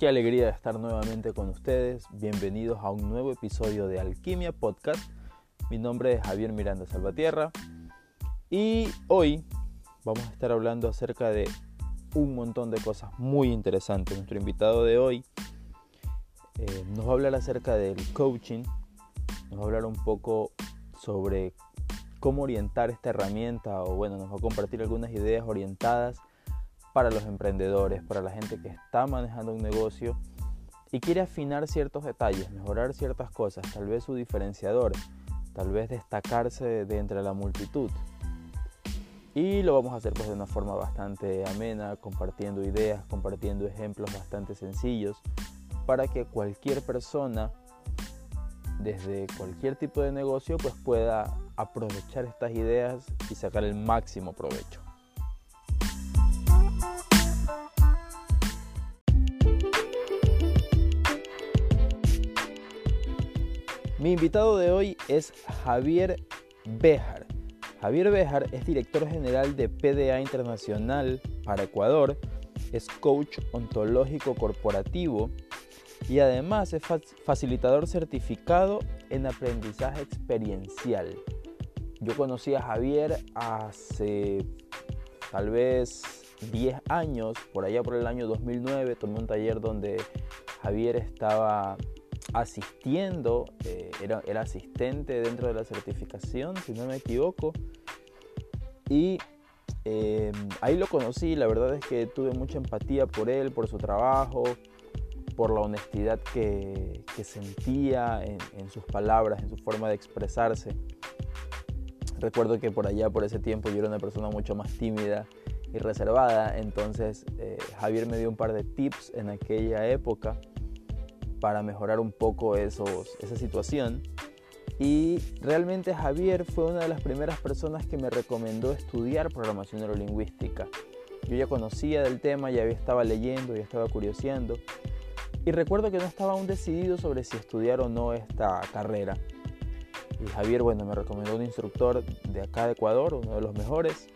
Qué alegría estar nuevamente con ustedes. Bienvenidos a un nuevo episodio de Alquimia Podcast. Mi nombre es Javier Miranda Salvatierra y hoy vamos a estar hablando acerca de un montón de cosas muy interesantes. Nuestro invitado de hoy eh, nos va a hablar acerca del coaching, nos va a hablar un poco sobre cómo orientar esta herramienta o bueno, nos va a compartir algunas ideas orientadas para los emprendedores, para la gente que está manejando un negocio y quiere afinar ciertos detalles, mejorar ciertas cosas, tal vez su diferenciador, tal vez destacarse de entre la multitud. Y lo vamos a hacer pues de una forma bastante amena, compartiendo ideas, compartiendo ejemplos bastante sencillos, para que cualquier persona, desde cualquier tipo de negocio, pues pueda aprovechar estas ideas y sacar el máximo provecho. Mi invitado de hoy es Javier Béjar. Javier Béjar es director general de PDA Internacional para Ecuador, es coach ontológico corporativo y además es facilitador certificado en aprendizaje experiencial. Yo conocí a Javier hace tal vez 10 años, por allá por el año 2009, tomé un taller donde Javier estaba asistiendo, eh, era, era, asistente dentro de la certificación, si no me equivoco. Y eh, ahí lo conocí, la verdad es que tuve mucha empatía por él, por su trabajo, por la honestidad que, sentía en, en, sus palabras, en su forma de expresarse. Recuerdo que por allá, por ese tiempo, yo era una persona mucho más tímida y reservada, entonces eh, Javier me dio un par de tips en aquella época para mejorar un poco esa situación. Y realmente Javier fue una de las primeras personas que me recomendó estudiar programación neurolingüística. Yo ya conocía del tema, ya estaba leyendo, ya estaba curioseando. Y recuerdo que no estaba aún decidido sobre si estudiar o no esta carrera. Y Javier, bueno, me recomendó un instructor de acá de Ecuador, uno de los mejores.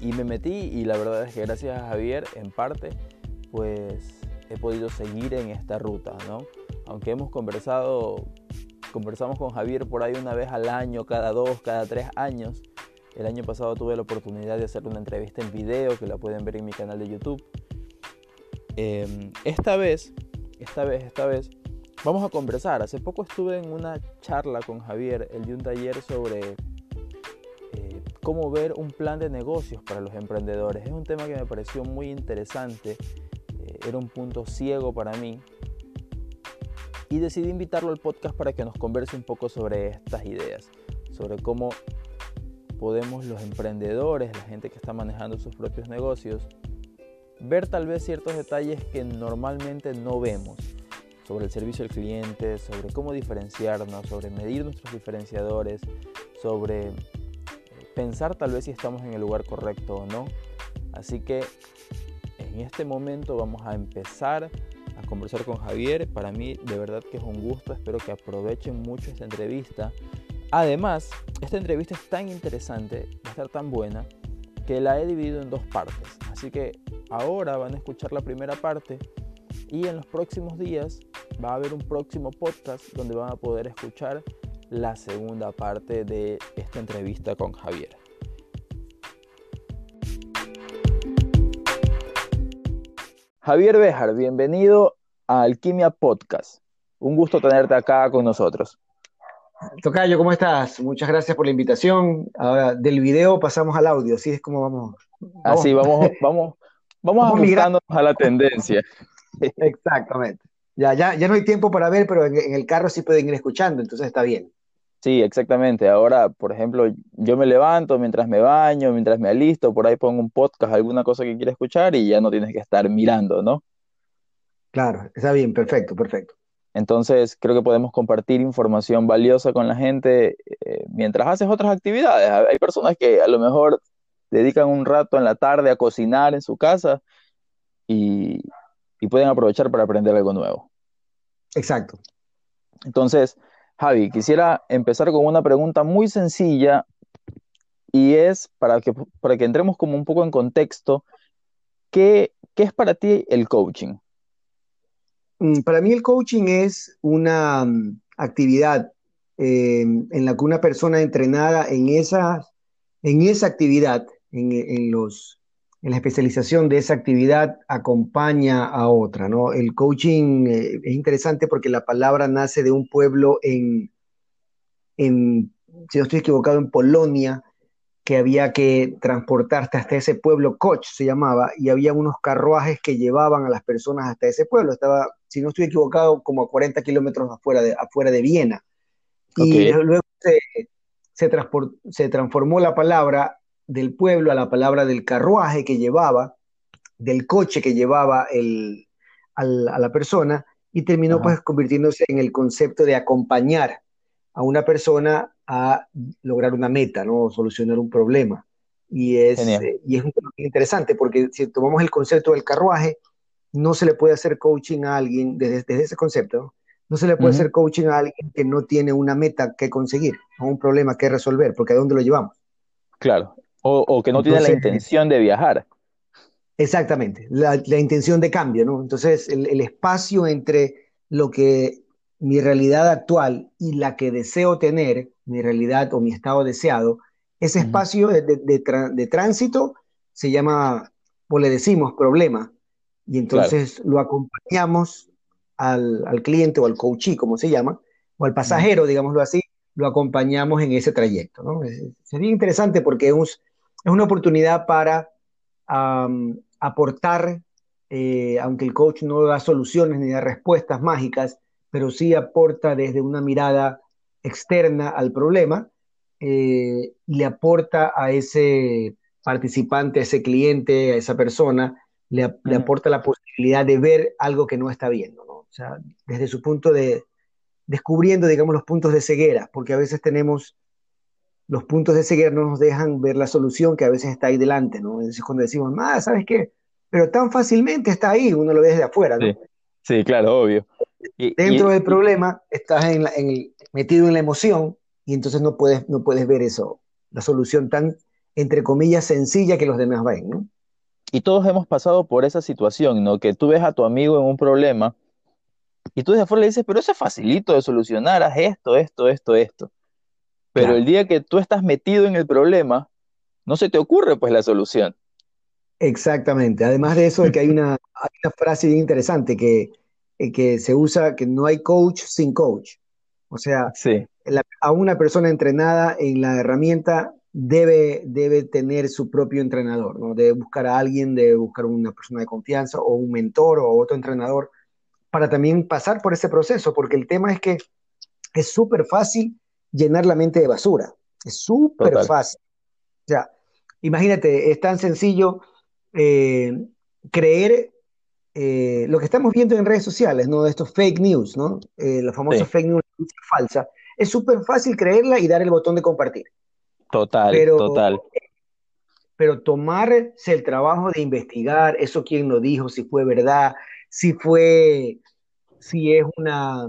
Y me metí y la verdad es que gracias a Javier, en parte, pues he podido seguir en esta ruta, ¿no? Aunque hemos conversado, conversamos con Javier por ahí una vez al año, cada dos, cada tres años. El año pasado tuve la oportunidad de hacer una entrevista en video que la pueden ver en mi canal de YouTube. Em, esta vez, esta vez, esta vez, vamos a conversar. Hace poco estuve en una charla con Javier, el de un taller sobre eh, cómo ver un plan de negocios para los emprendedores. Es un tema que me pareció muy interesante era un punto ciego para mí. Y decidí invitarlo al podcast para que nos converse un poco sobre estas ideas, sobre cómo podemos los emprendedores, la gente que está manejando sus propios negocios, ver tal vez ciertos detalles que normalmente no vemos sobre el servicio al cliente, sobre cómo diferenciarnos, sobre medir nuestros diferenciadores, sobre eh, pensar tal vez si estamos en el lugar correcto o no. Así que en este momento vamos a empezar a conversar con Javier. Para mí de verdad que es un gusto, espero que aprovechen mucho esta entrevista. Además, esta entrevista es tan interesante, va a estar tan buena, que la he dividido en dos partes. Así que ahora van a escuchar la primera parte y en los próximos días va a haber un próximo podcast donde van a poder escuchar la segunda parte de esta entrevista con Javier. Javier Bejar, bienvenido a Alquimia Podcast. Un gusto tenerte acá con nosotros. Tocayo, ¿cómo estás? Muchas gracias por la invitación. Ahora del video pasamos al audio, así es como vamos. Así, vamos, vamos, vamos, ajustándonos a la tendencia. Exactamente. Ya, ya, ya no hay tiempo para ver, pero en el carro sí pueden ir escuchando, entonces está bien. Sí, exactamente. Ahora, por ejemplo, yo me levanto mientras me baño, mientras me alisto, por ahí pongo un podcast, alguna cosa que quiera escuchar y ya no tienes que estar mirando, ¿no? Claro, está bien, perfecto, perfecto. Entonces, creo que podemos compartir información valiosa con la gente eh, mientras haces otras actividades. Hay personas que a lo mejor dedican un rato en la tarde a cocinar en su casa y, y pueden aprovechar para aprender algo nuevo. Exacto. Entonces, Javi, quisiera empezar con una pregunta muy sencilla y es para que, para que entremos como un poco en contexto, ¿qué, es para ti el coaching? mm, para mí el coaching es una mm, actividad eh, en la que una persona entrenada en en esa actividad, en, los, en la especialización de esa actividad, acompaña a otra, ¿no? El coaching eh, es interesante porque la palabra nace de un pueblo en, en, si no estoy equivocado, en Polonia, que había que transportarte hasta ese pueblo, Koch se llamaba, y había unos carruajes que llevaban a las personas hasta ese pueblo. Estaba, si no estoy equivocado, como a 40 kilómetros afuera de, afuera de Viena. Y luego se, se, transformó la palabra del pueblo a la palabra del carruaje que llevaba, del coche que llevaba el, a la persona, y terminó pues convirtiéndose en el concepto de acompañar a una persona a lograr una meta, ¿no? solucionar un problema. Y es, eh, y es interesante porque si tomamos el concepto del carruaje, no se le puede hacer coaching a alguien desde, desde ese concepto, ¿no? se le puede hacer coaching a alguien que no tiene una meta que conseguir o un problema que resolver, porque ¿a dónde lo llevamos? Claro, o, que no tiene la intención de viajar. Exactamente, la, la, intención de cambio, ¿no? Entonces, el, el espacio entre lo que mi realidad actual y la que deseo tener, mi realidad o mi estado deseado, ese espacio de, tránsito se llama, o le decimos, problema. Y entonces lo acompañamos al, cliente o al coachee, como se llama, o al pasajero, digámoslo así, lo acompañamos en ese trayecto. ¿no? sería interesante porque es, una oportunidad para aportar, eh, aunque el coach no da soluciones ni da respuestas mágicas, pero sí aporta desde una mirada externa al problema eh, y le aporta a ese participante, a ese cliente, a esa persona, le, aporta la posibilidad de ver algo que no está viendo, ¿no? O sea, desde su punto de, descubriendo, digamos, los puntos de ceguera, porque a veces tenemos, los puntos de ceguera no nos dejan ver la solución que a veces está ahí delante, ¿no? Es cuando decimos, ah, ¿sabes qué? Pero tan fácilmente está ahí, uno lo ve desde afuera, ¿no? sí claro, obvio. Dentro del problema estás en, metido en la emoción y entonces no puedes, no puedes ver eso, la solución tan, entre comillas, sencilla que los demás ven, ¿no? Y todos hemos pasado por esa situación, ¿no? Que tú ves a tu amigo en un problema y tú desde afuera le dices, pero eso es facilito de solucionar, haz esto, esto, esto, esto. Pero el día que tú estás metido en el problema, no se te ocurre pues la solución. Exactamente. Además de eso, que hay una, hay una frase interesante que eh, que se usa que no hay coach sin coach. O sea, a una persona entrenada en la herramienta debe, debe tener su propio entrenador, ¿no? Debe buscar a alguien, debe buscar una persona de confianza o un mentor o otro entrenador para también pasar por ese proceso, porque el tema es que es súper fácil llenar la mente de basura. Es súper fácil. O sea, imagínate, es tan sencillo eh, creer eh, lo que estamos viendo en redes sociales, ¿no? Estos fake news, ¿no? Eh, los famosos fake news falsa, es súper fácil creerla y dar el botón de compartir. Total, pero, total. Pero tomarse el trabajo de investigar eso quién lo dijo, si fue verdad, si fue, si es una,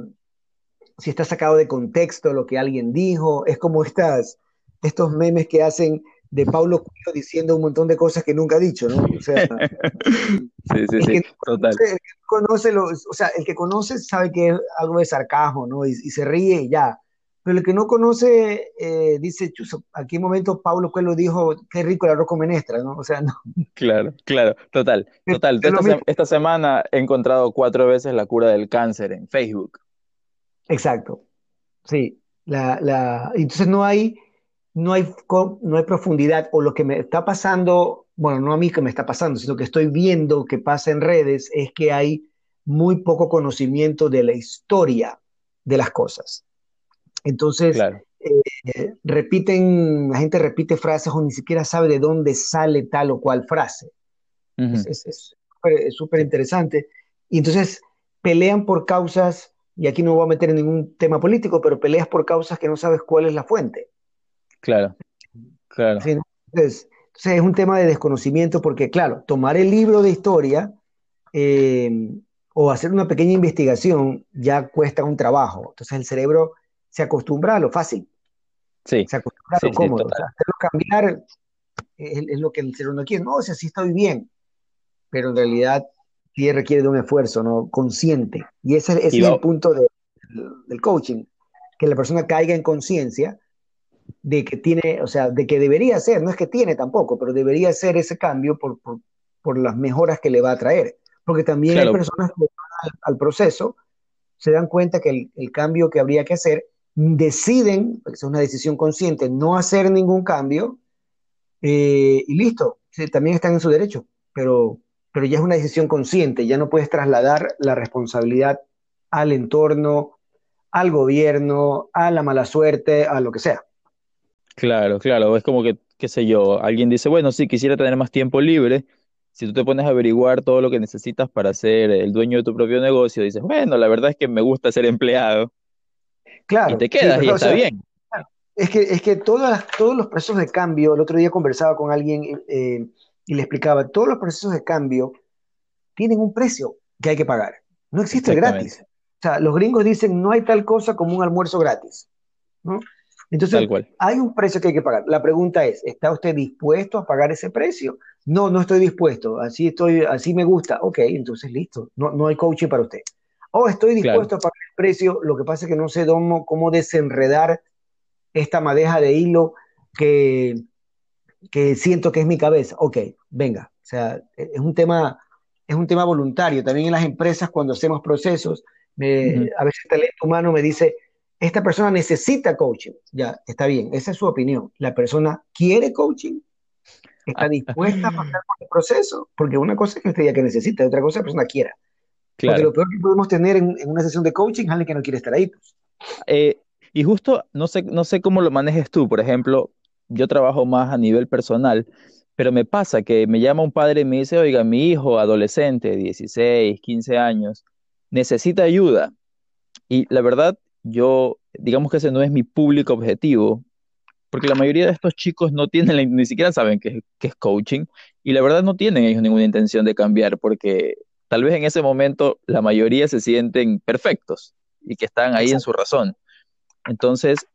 si está sacado de contexto lo que alguien dijo, es como estas, estos memes que hacen de Paulo Coelho diciendo un montón de cosas que nunca ha dicho, ¿no? O sea, sí, sí, sí, total. El que conoce, lo, o sea, el que conoce sabe que es algo de sarcasmo, ¿no? Y, se ríe y ya. Pero el que no conoce eh, dice, chuso, aquí un momento Paulo Coelho dijo, qué rico el arroz con menestra, ¿no? O sea, no. Claro, claro, total, total. Esta, esta semana he encontrado cuatro veces la cura del cáncer en Facebook. Exacto, sí. La, la, entonces no hay no hay, no hay profundidad o lo que me está pasando, bueno, no a mí que me está pasando, sino que estoy viendo que pasa en redes es que hay muy poco conocimiento de la historia de las cosas. Entonces, eh, repiten, la gente repite frases o ni siquiera sabe de dónde sale tal o cual frase. Es súper interesante. Y entonces pelean por causas, y aquí no voy a meter en ningún tema político, pero peleas por causas que no sabes cuál es la fuente. Claro, claro. entonces, es un tema de desconocimiento porque, claro, tomar el libro de historia eh, o hacer una pequeña investigación ya cuesta un trabajo. Entonces el cerebro se acostumbra a lo fácil. Sí. Se acostumbra a lo cómodo. hacerlo cambiar es, lo que el cerebro no quiere. No, o sea, sí estoy bien. Pero en realidad sí requiere de un esfuerzo, ¿no? Consciente. Y ese, es el punto del coaching, que la persona caiga en conciencia de que tiene, o sea, de que debería ser, no es que tiene tampoco, pero debería hacer ese cambio por, por, las mejoras que le va a traer. Porque también hay personas que al, proceso, se dan cuenta que el, el, cambio que habría que hacer, deciden, porque es una decisión consciente, no hacer ningún cambio eh, y listo, también están en su derecho, pero, pero ya es una decisión consciente, ya no puedes trasladar la responsabilidad al entorno, al gobierno, a la mala suerte, a lo que sea. Claro, claro, es como que, qué sé yo, alguien dice, bueno, sí, quisiera tener más tiempo libre. Si tú te pones a averiguar todo lo que necesitas para ser el dueño de tu propio negocio, dices, bueno, la verdad es que me gusta ser empleado. Claro. Y te quedas y está bien. Es que, es que todas, todos los procesos de cambio, el otro día conversaba con alguien eh, y le explicaba, todos los procesos de cambio tienen un precio que hay que pagar. No existe gratis. O sea, los gringos dicen, no hay tal cosa como un almuerzo gratis. Entonces, hay un precio que hay que pagar. La pregunta es, ¿está usted dispuesto a pagar ese precio? No, no estoy dispuesto. Así estoy, así me gusta. Ok, entonces listo. No, no hay coaching para usted. O estoy dispuesto a pagar el precio. Lo que pasa es que no sé cómo, cómo desenredar esta madeja de hilo que, que siento que es mi cabeza. Ok, venga. O sea, es un tema, es un tema voluntario. También en las empresas, cuando hacemos procesos, a veces el talento humano me dice, esta persona necesita coaching. Ya, está bien, esa es su opinión. La persona quiere coaching, está dispuesta a pasar por el proceso, porque una cosa es que usted ya que necesita, otra cosa es que la persona quiera. Claro. Porque lo peor que podemos tener en, una sesión de coaching es alguien que no quiere estar ahí. Pues. Eh, y justo, no sé, no sé cómo lo manejes tú, por ejemplo, yo trabajo más a nivel personal, pero me pasa que me llama un padre y me dice, oiga, mi hijo adolescente, 16, 15 años, necesita ayuda. Y la verdad, yo, digamos que ese no es mi público objetivo, porque la mayoría de estos chicos no tienen, ni siquiera saben qué, qué es coaching, y la verdad no tienen ellos ninguna intención de cambiar, porque tal vez en ese momento la mayoría se sienten perfectos y que están ahí en su razón. Entonces,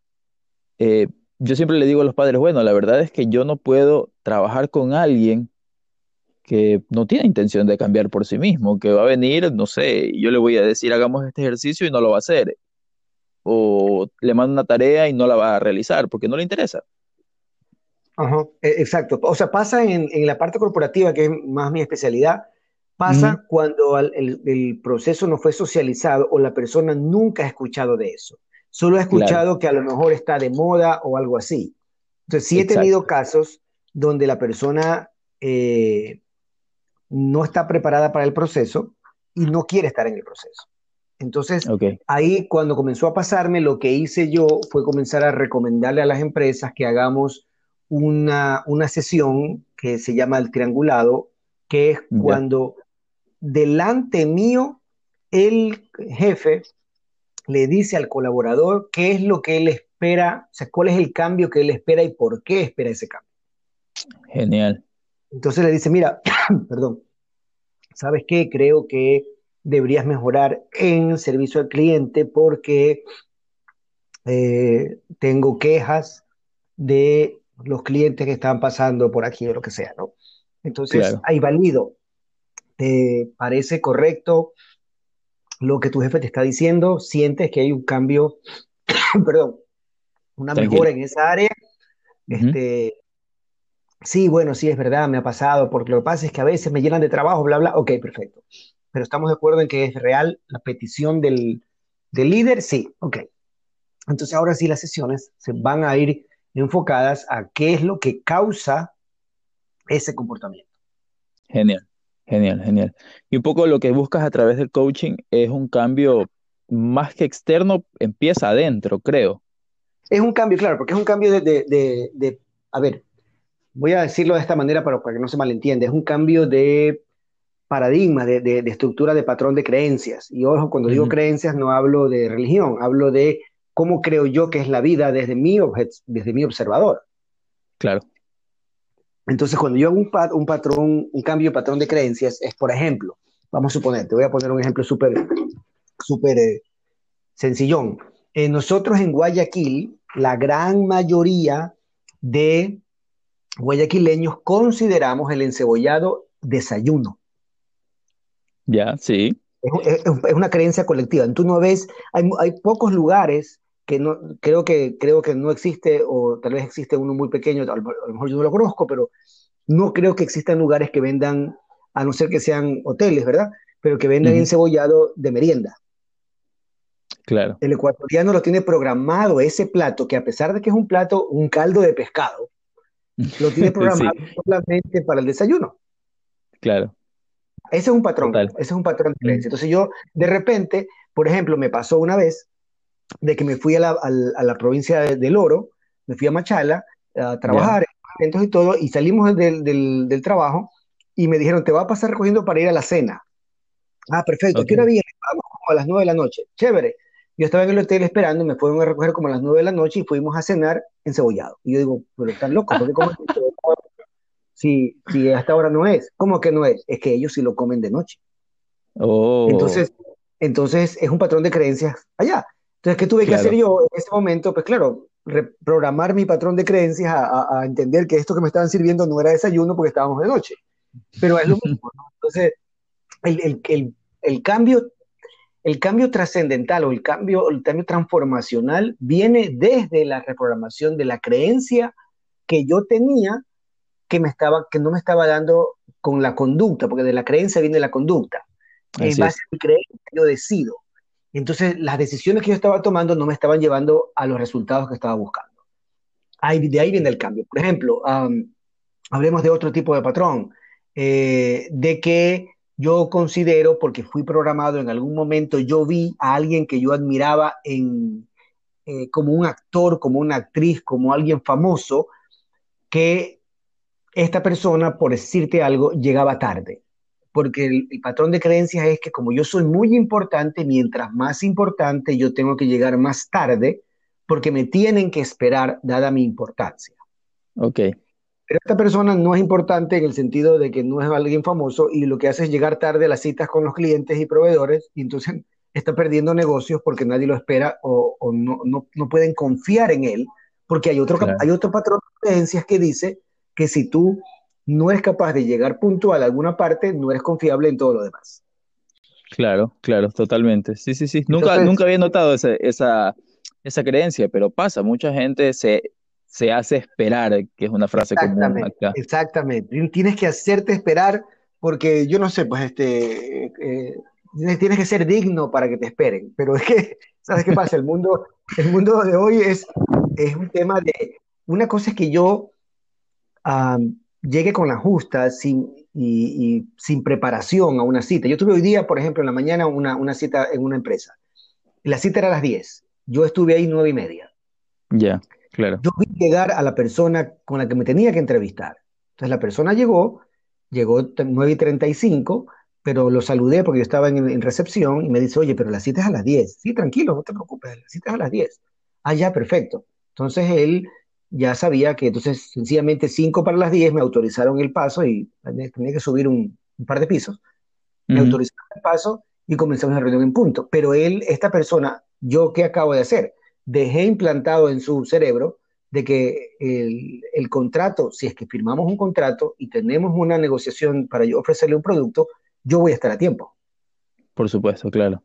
eh, yo siempre le digo a los padres, bueno, la verdad es que yo no puedo trabajar con alguien que no tiene intención de cambiar por sí mismo, que va a venir, no sé, yo le voy a decir, hagamos este ejercicio y no lo va a hacer. O le mando una tarea y no la va a realizar porque no le interesa. Ajá, e, exacto. O sea, pasa en, la parte corporativa, que es más mi especialidad, pasa cuando el, el, proceso no fue socializado o la persona nunca ha escuchado de eso. Solo he escuchado que a lo mejor está de moda o algo así. Entonces, sí he tenido casos donde la persona eh, no está preparada para el proceso y no quiere estar en el proceso. Entonces, ahí cuando comenzó a pasarme, lo que hice yo fue comenzar a recomendarle a las empresas que hagamos una, sesión que se llama el triangulado, que es cuando delante mío el jefe le dice al colaborador qué es lo que él espera, o sea, cuál es el cambio que él espera y por qué espera ese cambio. Genial. Entonces le dice, mira, perdón, ¿sabes qué? Creo que deberías mejorar en servicio al cliente porque eh, tengo quejas de los clientes que están pasando por aquí o lo que sea, ¿no? Entonces, ahí valido. ¿Te parece correcto lo que tu jefe te está diciendo, sientes que hay un cambio, perdón, una mejora en esa área. Este, sí, bueno, sí, es verdad, me ha pasado, porque lo que pasa es que a veces me llenan de trabajo, bla, bla, ok, perfecto. Pero estamos de acuerdo en que es real la petición del, del líder, sí, ok. Entonces ahora sí las sesiones se van a ir enfocadas a qué es lo que causa ese comportamiento. Genial. Genial, genial. Y un poco lo que buscas a través del coaching es un cambio más que externo, empieza adentro, creo. Es un cambio, claro, porque es un cambio de, de, a ver, voy a decirlo de esta manera para, para, que no se malentienda, es un cambio de paradigma, de, estructura, de patrón de creencias. Y ojo, cuando digo creencias no hablo de religión, hablo de cómo creo yo que es la vida desde mi, desde mi observador. Claro. Entonces, cuando yo hago un, patrón, un cambio de patrón de creencias, es, por ejemplo, vamos a suponer, te voy a poner un ejemplo súper súper eh, sencillón. Eh, nosotros en Guayaquil, la gran mayoría de guayaquileños consideramos el encebollado desayuno. Ya, sí. Es, una creencia colectiva. Tú no ves, hay, hay pocos lugares que no, creo que, creo que no existe, o tal vez existe uno muy pequeño, a lo mejor yo no lo conozco, pero no creo que existan lugares que vendan, a no ser que sean hoteles, ¿verdad? Pero que vendan encebollado de merienda. Claro. El ecuatoriano lo tiene programado ese plato, que a pesar de que es un plato, un caldo de pescado, lo tiene programado solamente para el desayuno. Claro. Ese es un patrón, ese es un patrón de creencia. Entonces yo, de repente, por ejemplo, me pasó una vez de que me fui a la, provincia del Oro, me fui a Machala a trabajar, eventos y todo, y salimos del, del, trabajo y me dijeron, te va a pasar recogiendo para ir a la cena. Ah, perfecto. ¿Qué hora viene? Vamos a las nueve de la noche. Chévere. Yo estaba en el hotel esperando, me fueron a recoger como a las nueve de la noche y fuimos a cenar encebollado. Y yo digo, pero están locos, ¿por qué si, si hasta ahora no es? ¿Cómo que no es? Es que ellos sí lo comen de noche. Oh. Entonces, entonces es un patrón de creencias allá. Entonces, ¿qué tuve que hacer yo en ese momento? Pues claro, reprogramar mi patrón de creencias a, entender que esto que me estaban sirviendo no era desayuno porque estábamos de noche. Pero es lo mismo, ¿no? Entonces, el, el, el, cambio, el cambio trascendental o el cambio, el cambio transformacional viene desde la reprogramación de la creencia que yo tenía que, me estaba, que no me estaba dando con la conducta, porque de la creencia viene la conducta. en base a mi creencia yo decido. Entonces, las decisiones que yo estaba tomando no me estaban llevando a los resultados que estaba buscando. De ahí viene el cambio. Por ejemplo, hablemos de otro tipo de patrón, eh, de que yo considero, porque fui programado en algún momento, yo vi a alguien que yo admiraba en, eh, como un actor, como una actriz, como alguien famoso, que esta persona, por decirte algo, llegaba tarde porque el, patrón de creencias es que como yo soy muy importante, mientras más importante yo tengo que llegar más tarde, porque me tienen que esperar dada mi importancia. Ok. Pero esta persona no es importante en el sentido de que no es alguien famoso y lo que hace es llegar tarde a las citas con los clientes y proveedores y entonces está perdiendo negocios porque nadie lo espera o, no, no, no, pueden confiar en él porque hay otro, hay otro patrón de creencias que dice que si tú no eres capaz de llegar puntual a alguna parte, no eres confiable en todo lo demás. Claro, claro, totalmente. Sí, sí, sí. Nunca, nunca había notado esa, esa, esa creencia, pero pasa, mucha gente se, se hace esperar, que es una frase común acá. Exactamente. Tienes que hacerte esperar porque yo no sé, pues este, eh, tienes que ser digno para que te esperen, pero es que, ¿sabes qué pasa? El mundo, el mundo de hoy es, es un tema de, una cosa es que yo llegue con la justa sin, y, sin preparación a una cita. Yo tuve hoy día, por ejemplo, en la mañana una, una cita en una empresa. La cita era a las 10. Yo estuve ahí nueve y media. Ya, claro. Yo vi llegar a la persona con la que me tenía que entrevistar. Entonces la persona llegó, llegó 9 y 35, pero lo saludé porque yo estaba en, en, recepción y me dice, oye, pero la cita es a las 10. Sí, tranquilo, no te preocupes, la cita es a las 10. Ah, ya, perfecto. Entonces él ya sabía que entonces sencillamente 5 para las 10 me autorizaron el paso y tenía que subir un, par de pisos. Me autorizaron el paso y comenzamos la reunión en punto. Pero él, esta persona, yo qué acabo de hacer? Dejé implantado en su cerebro de que el, el, contrato, si es que firmamos un contrato y tenemos una negociación para yo ofrecerle un producto, yo voy a estar a tiempo. Por supuesto, claro.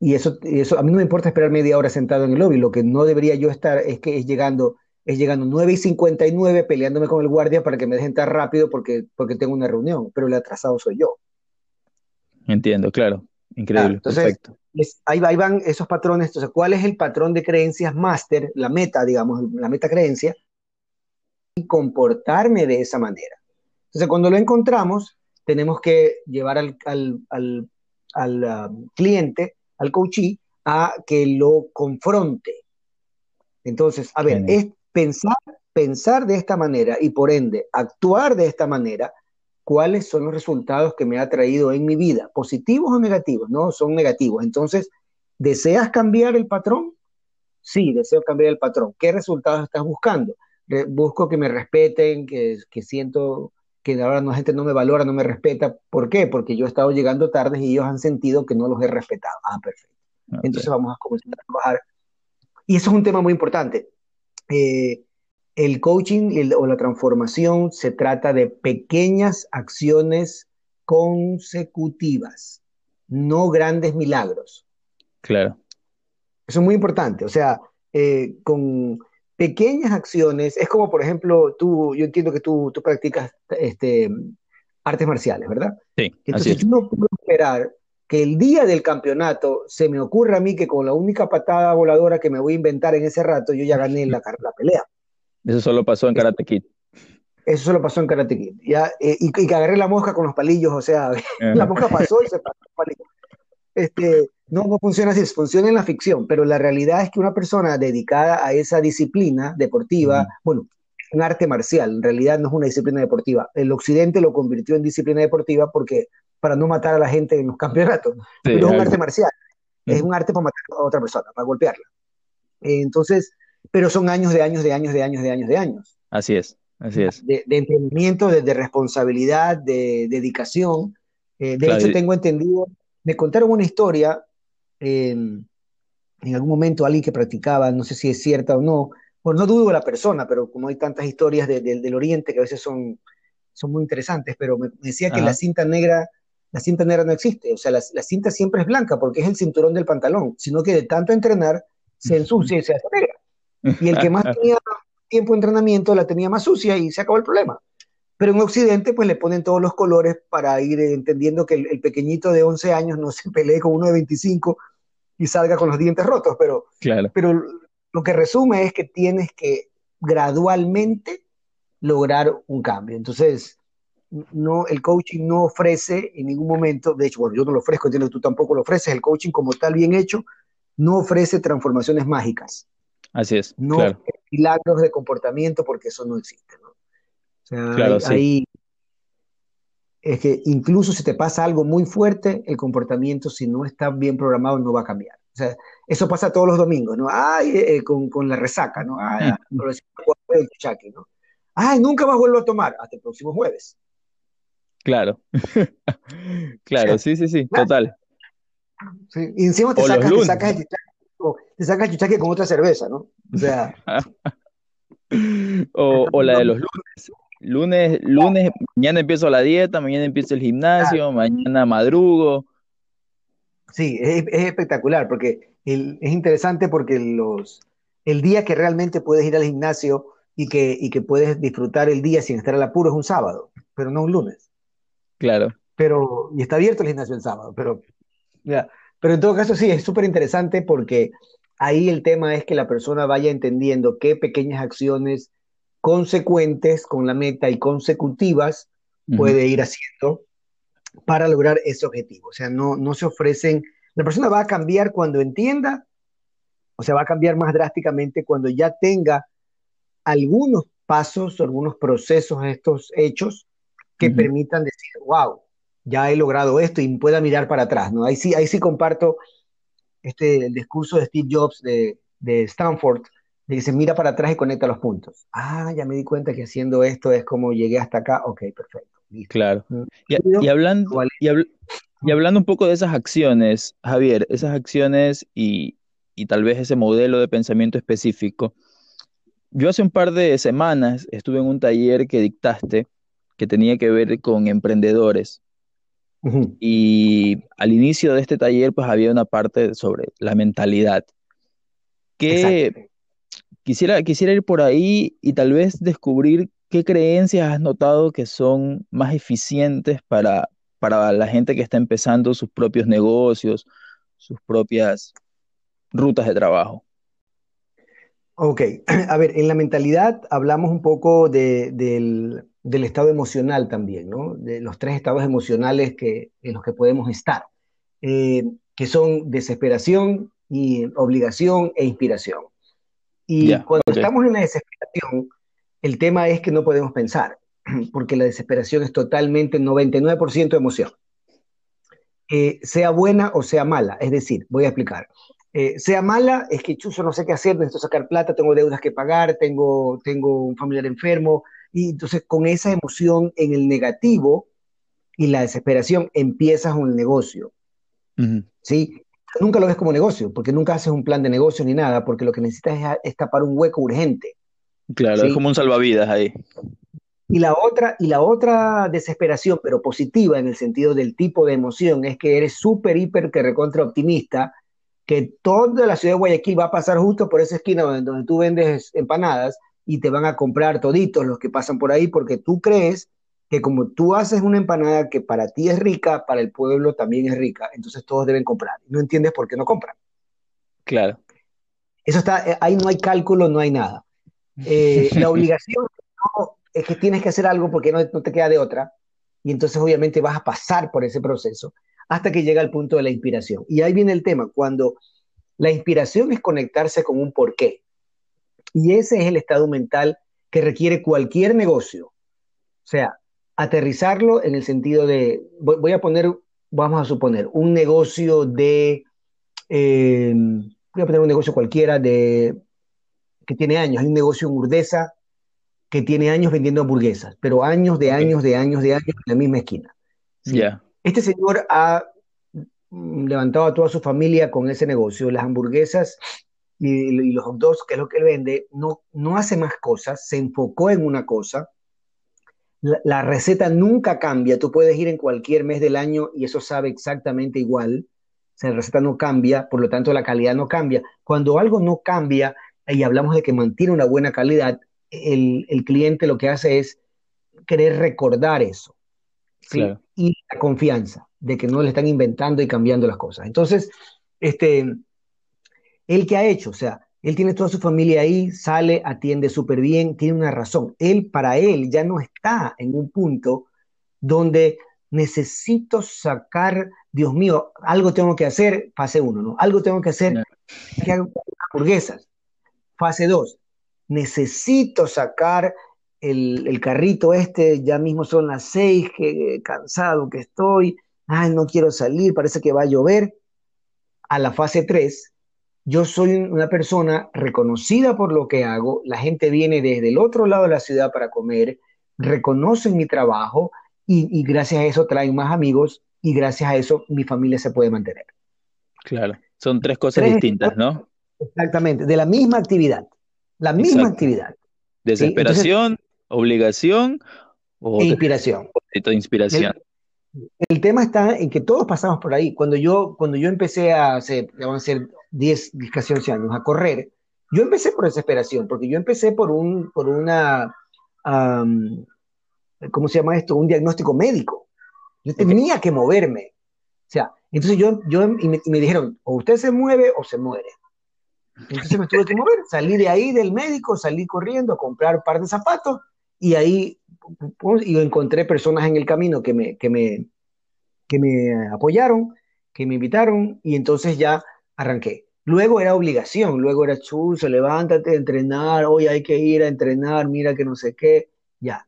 Y eso, eso a mí no me importa esperar media hora sentado en el lobby, lo que no debería yo estar es que es llegando es llegando 9 y 59 peleándome con el guardia para que me dejen tan rápido porque, porque tengo una reunión, pero el atrasado soy yo. Entiendo, claro. Increíble. entonces, perfecto. ahí, van esos patrones. Entonces, ¿cuál es el patrón de creencias máster? La meta, digamos, la meta creencia. Y comportarme de esa manera. Entonces, cuando lo encontramos, tenemos que llevar al, al, al, um, cliente, al coachee, a que lo confronte. Entonces, a ver, es, pensar, pensar de esta manera y por ende actuar de esta manera, cuáles son los resultados que me ha traído en mi vida, positivos o negativos, no, son negativos. Entonces, ¿deseas cambiar el patrón? Sí, deseo cambiar el patrón. ¿Qué resultados estás buscando? busco que me respeten, que, siento que ahora la gente no me valora, no me respeta. ¿Por qué? Porque yo he estado llegando tarde y ellos han sentido que no los he respetado. Ah, perfecto. Entonces vamos a comenzar a trabajar. Y eso es un tema muy importante. Eh, el coaching o la transformación se trata de pequeñas acciones consecutivas, no grandes milagros. Claro. Eso es muy importante. O sea, eh, con pequeñas acciones, es como, por ejemplo, tú, yo entiendo que tú, tú practicas este, artes marciales, ¿verdad? Sí. Entonces, yo no puedo esperar que el día del campeonato se me ocurra a mí que con la única patada voladora que me voy a inventar en ese rato, yo ya gané la, la pelea. Eso solo pasó en Karate Kid. Eso solo pasó en Karate Kid. ¿ya? Eh, y, que agarré la mosca con los palillos, o sea, la mosca pasó y se pasó el palillo. Este, no, no funciona así, funciona en la ficción, pero la realidad es que una persona dedicada a esa disciplina deportiva, bueno, un arte marcial, en realidad no es una disciplina deportiva. El occidente lo convirtió en disciplina deportiva porque para no matar a la gente en los campeonatos. pero es un arte marcial, es un arte para matar a otra persona, para golpearla. entonces, pero son años de años de años de años de años de años. Así es, así es. De, entendimiento, de, responsabilidad, de dedicación. Eh, de hecho, tengo entendido, me contaron una historia, en algún momento alguien que practicaba, no sé si es cierta o no, bueno, no dudo de la persona, pero como hay tantas historias del Oriente que a veces son, son muy interesantes, pero me, decía que la cinta negra la cinta negra no existe, o sea, la, cinta siempre es blanca porque es el cinturón del pantalón, sino que de tanto entrenar se ensucia y se hace negra. Y el que más tenía tiempo de entrenamiento la tenía más sucia y se acabó el problema. Pero en Occidente, pues le ponen todos los colores para ir entendiendo que el, pequeñito de 11 años no se pelee con uno de 25 y salga con los dientes rotos. Pero, claro. pero lo que resume es que tienes que gradualmente lograr un cambio. Entonces, no, el coaching no ofrece en ningún momento, de hecho, bueno, yo no lo ofrezco, entiendo que tú tampoco lo ofreces, el coaching como tal bien hecho no ofrece transformaciones mágicas. Así es. No milagros de comportamiento porque eso no existe. ¿no? O sea, claro, ahí, es que incluso si te pasa algo muy fuerte, el comportamiento, si no está bien programado, no va a cambiar. O sea, eso pasa todos los domingos, ¿no? Ay, eh, eh, con, con, la resaca, ¿no? Ay, mm. ¿no? Ay, nunca más vuelvo a tomar, hasta el próximo jueves. Claro, claro, sí, sí, sí, total. Y encima te sacas, te sacas, el te sacas el chuchaque con otra cerveza, ¿no? O sea. o, la de los lunes. Lunes, lunes, mañana empiezo la dieta, mañana empiezo el gimnasio, mañana madrugo. Sí, es, espectacular porque es interesante porque los, el día que realmente puedes ir al gimnasio y que, y que puedes disfrutar el día sin estar al apuro es un sábado, pero no un lunes. Claro. Pero, y está abierto el gimnasio el sábado, pero, ya. Pero en todo caso sí, es súper interesante porque ahí el tema es que la persona vaya entendiendo qué pequeñas acciones consecuentes con la meta y consecutivas puede ir haciendo para lograr ese objetivo. O sea, no, no se ofrecen, la persona va a cambiar cuando entienda, o sea, va a cambiar más drásticamente cuando ya tenga algunos pasos, algunos procesos, estos hechos que permitan decir, wow, ya he logrado esto y pueda mirar para atrás, ¿no? Ahí sí, ahí sí comparto este, el discurso de Steve Jobs de, de Stanford, de que se mira para atrás y conecta los puntos. Ah, ya me di cuenta que haciendo esto es como llegué hasta acá, ok, perfecto. Claro. Mm, y, hablando, y, hablando un poco de esas acciones, Javier, esas acciones y, y tal vez ese modelo de pensamiento específico, yo hace un par de semanas estuve en un taller que dictaste que tenía que ver con emprendedores. Y al inicio de este taller, pues había una parte sobre la mentalidad. Que quisiera, quisiera ir por ahí y tal vez descubrir qué creencias has notado que son más eficientes para, para la gente que está empezando sus propios negocios, sus propias rutas de trabajo. Ok, a ver, en la mentalidad hablamos un poco del, del estado emocional también, ¿no? De los tres estados emocionales que, en los que podemos estar, eh, que son desesperación, y obligación e inspiración. Y cuando estamos en la desesperación, el tema es que no podemos pensar, porque la desesperación es totalmente 99% emoción. Eh, sea buena o sea mala, es decir, voy a explicar. Eh, sea mala, es que chuzo, no sé qué hacer, necesito sacar plata, tengo deudas que pagar, tengo, tengo un familiar enfermo, y entonces con esa emoción en el negativo y la desesperación empiezas un negocio. ¿Sí? Nunca lo ves como negocio, porque nunca haces un plan de negocio ni nada, porque lo que necesitas es, tapar un hueco urgente. Claro, es como un salvavidas ahí. Y la otra, y la otra desesperación, pero positiva en el sentido del tipo de emoción, es que eres súper, hiper, que recontra optimista, que toda la ciudad de Guayaquil va a pasar justo por esa esquina donde, donde tú vendes empanadas y te van a comprar toditos los que pasan por ahí porque tú crees que como tú haces una empanada que para ti es rica, para el pueblo también es rica, entonces todos deben comprar. No entiendes por qué no compran. Claro. Eso está, eh, ahí no hay cálculo, no hay nada. Eh, la obligación es que tienes que hacer algo porque no, no, te queda de otra, y entonces obviamente vas a pasar por ese proceso hasta que llega el punto de la inspiración. Y ahí viene el tema, cuando la inspiración es conectarse con un porqué. Y ese es el estado mental que requiere cualquier negocio. O sea, aterrizarlo en el sentido de, voy, a poner, vamos a suponer, un negocio de, eh, voy a poner un negocio cualquiera de, que tiene años, hay un negocio en Urdesa que tiene años vendiendo hamburguesas, pero años de años de años de años en la misma esquina. Ya. Este señor ha mm, levantado a toda su familia con ese negocio, las hamburguesas y, los hot dogs, que es lo que él vende, no, no hace más cosas, se enfocó en una cosa, la, receta nunca cambia, tú puedes ir en cualquier mes del año y eso sabe exactamente igual, o sea, la receta no cambia, por lo tanto la calidad no cambia. Cuando algo no cambia y hablamos de que mantiene una buena calidad, el, cliente lo que hace es querer recordar eso. Y la confianza de que no le están inventando y cambiando las cosas. Entonces, este, ¿él qué ha hecho? O sea, él tiene toda su familia ahí, sale, atiende súper bien, tiene una razón. Él, para él, ya no está en un punto donde necesito sacar, Dios mío, algo tengo que hacer, fase uno, ¿no? Algo tengo que hacer, que hago hamburguesas. Fase dos, necesito sacar el, carrito este, ya mismo son las seis, que cansado que estoy, ay, no quiero salir, parece que va a llover. A la fase tres, yo soy una persona reconocida por lo que hago, la gente viene desde el otro lado de la ciudad para comer, reconocen mi trabajo y, gracias a eso traen más amigos y gracias a eso mi familia se puede mantener. Claro, son tres cosas distintas, ¿no? Exactamente, de la misma actividad, la misma actividad. Desesperación, obligación o inspiración. inspiración. El, tema está en que todos pasamos por ahí. Cuando yo, cuando yo empecé a hacer, vamos a hacer 10, 10, 11 años a correr, yo empecé por desesperación, porque yo empecé por un, por una, ¿cómo se llama esto? Un diagnóstico médico. Yo tenía que moverme. O sea, entonces yo, yo y me, dijeron, o usted se mueve o se muere. Entonces me tuve que mover, salí de ahí del médico, salí corriendo a comprar un par de zapatos y ahí y encontré personas en el camino que me, que me, que me apoyaron, que me invitaron y entonces ya arranqué. Luego era obligación, luego era chuzo, levántate entrenar, hoy hay que ir a entrenar, mira que no sé qué, ya.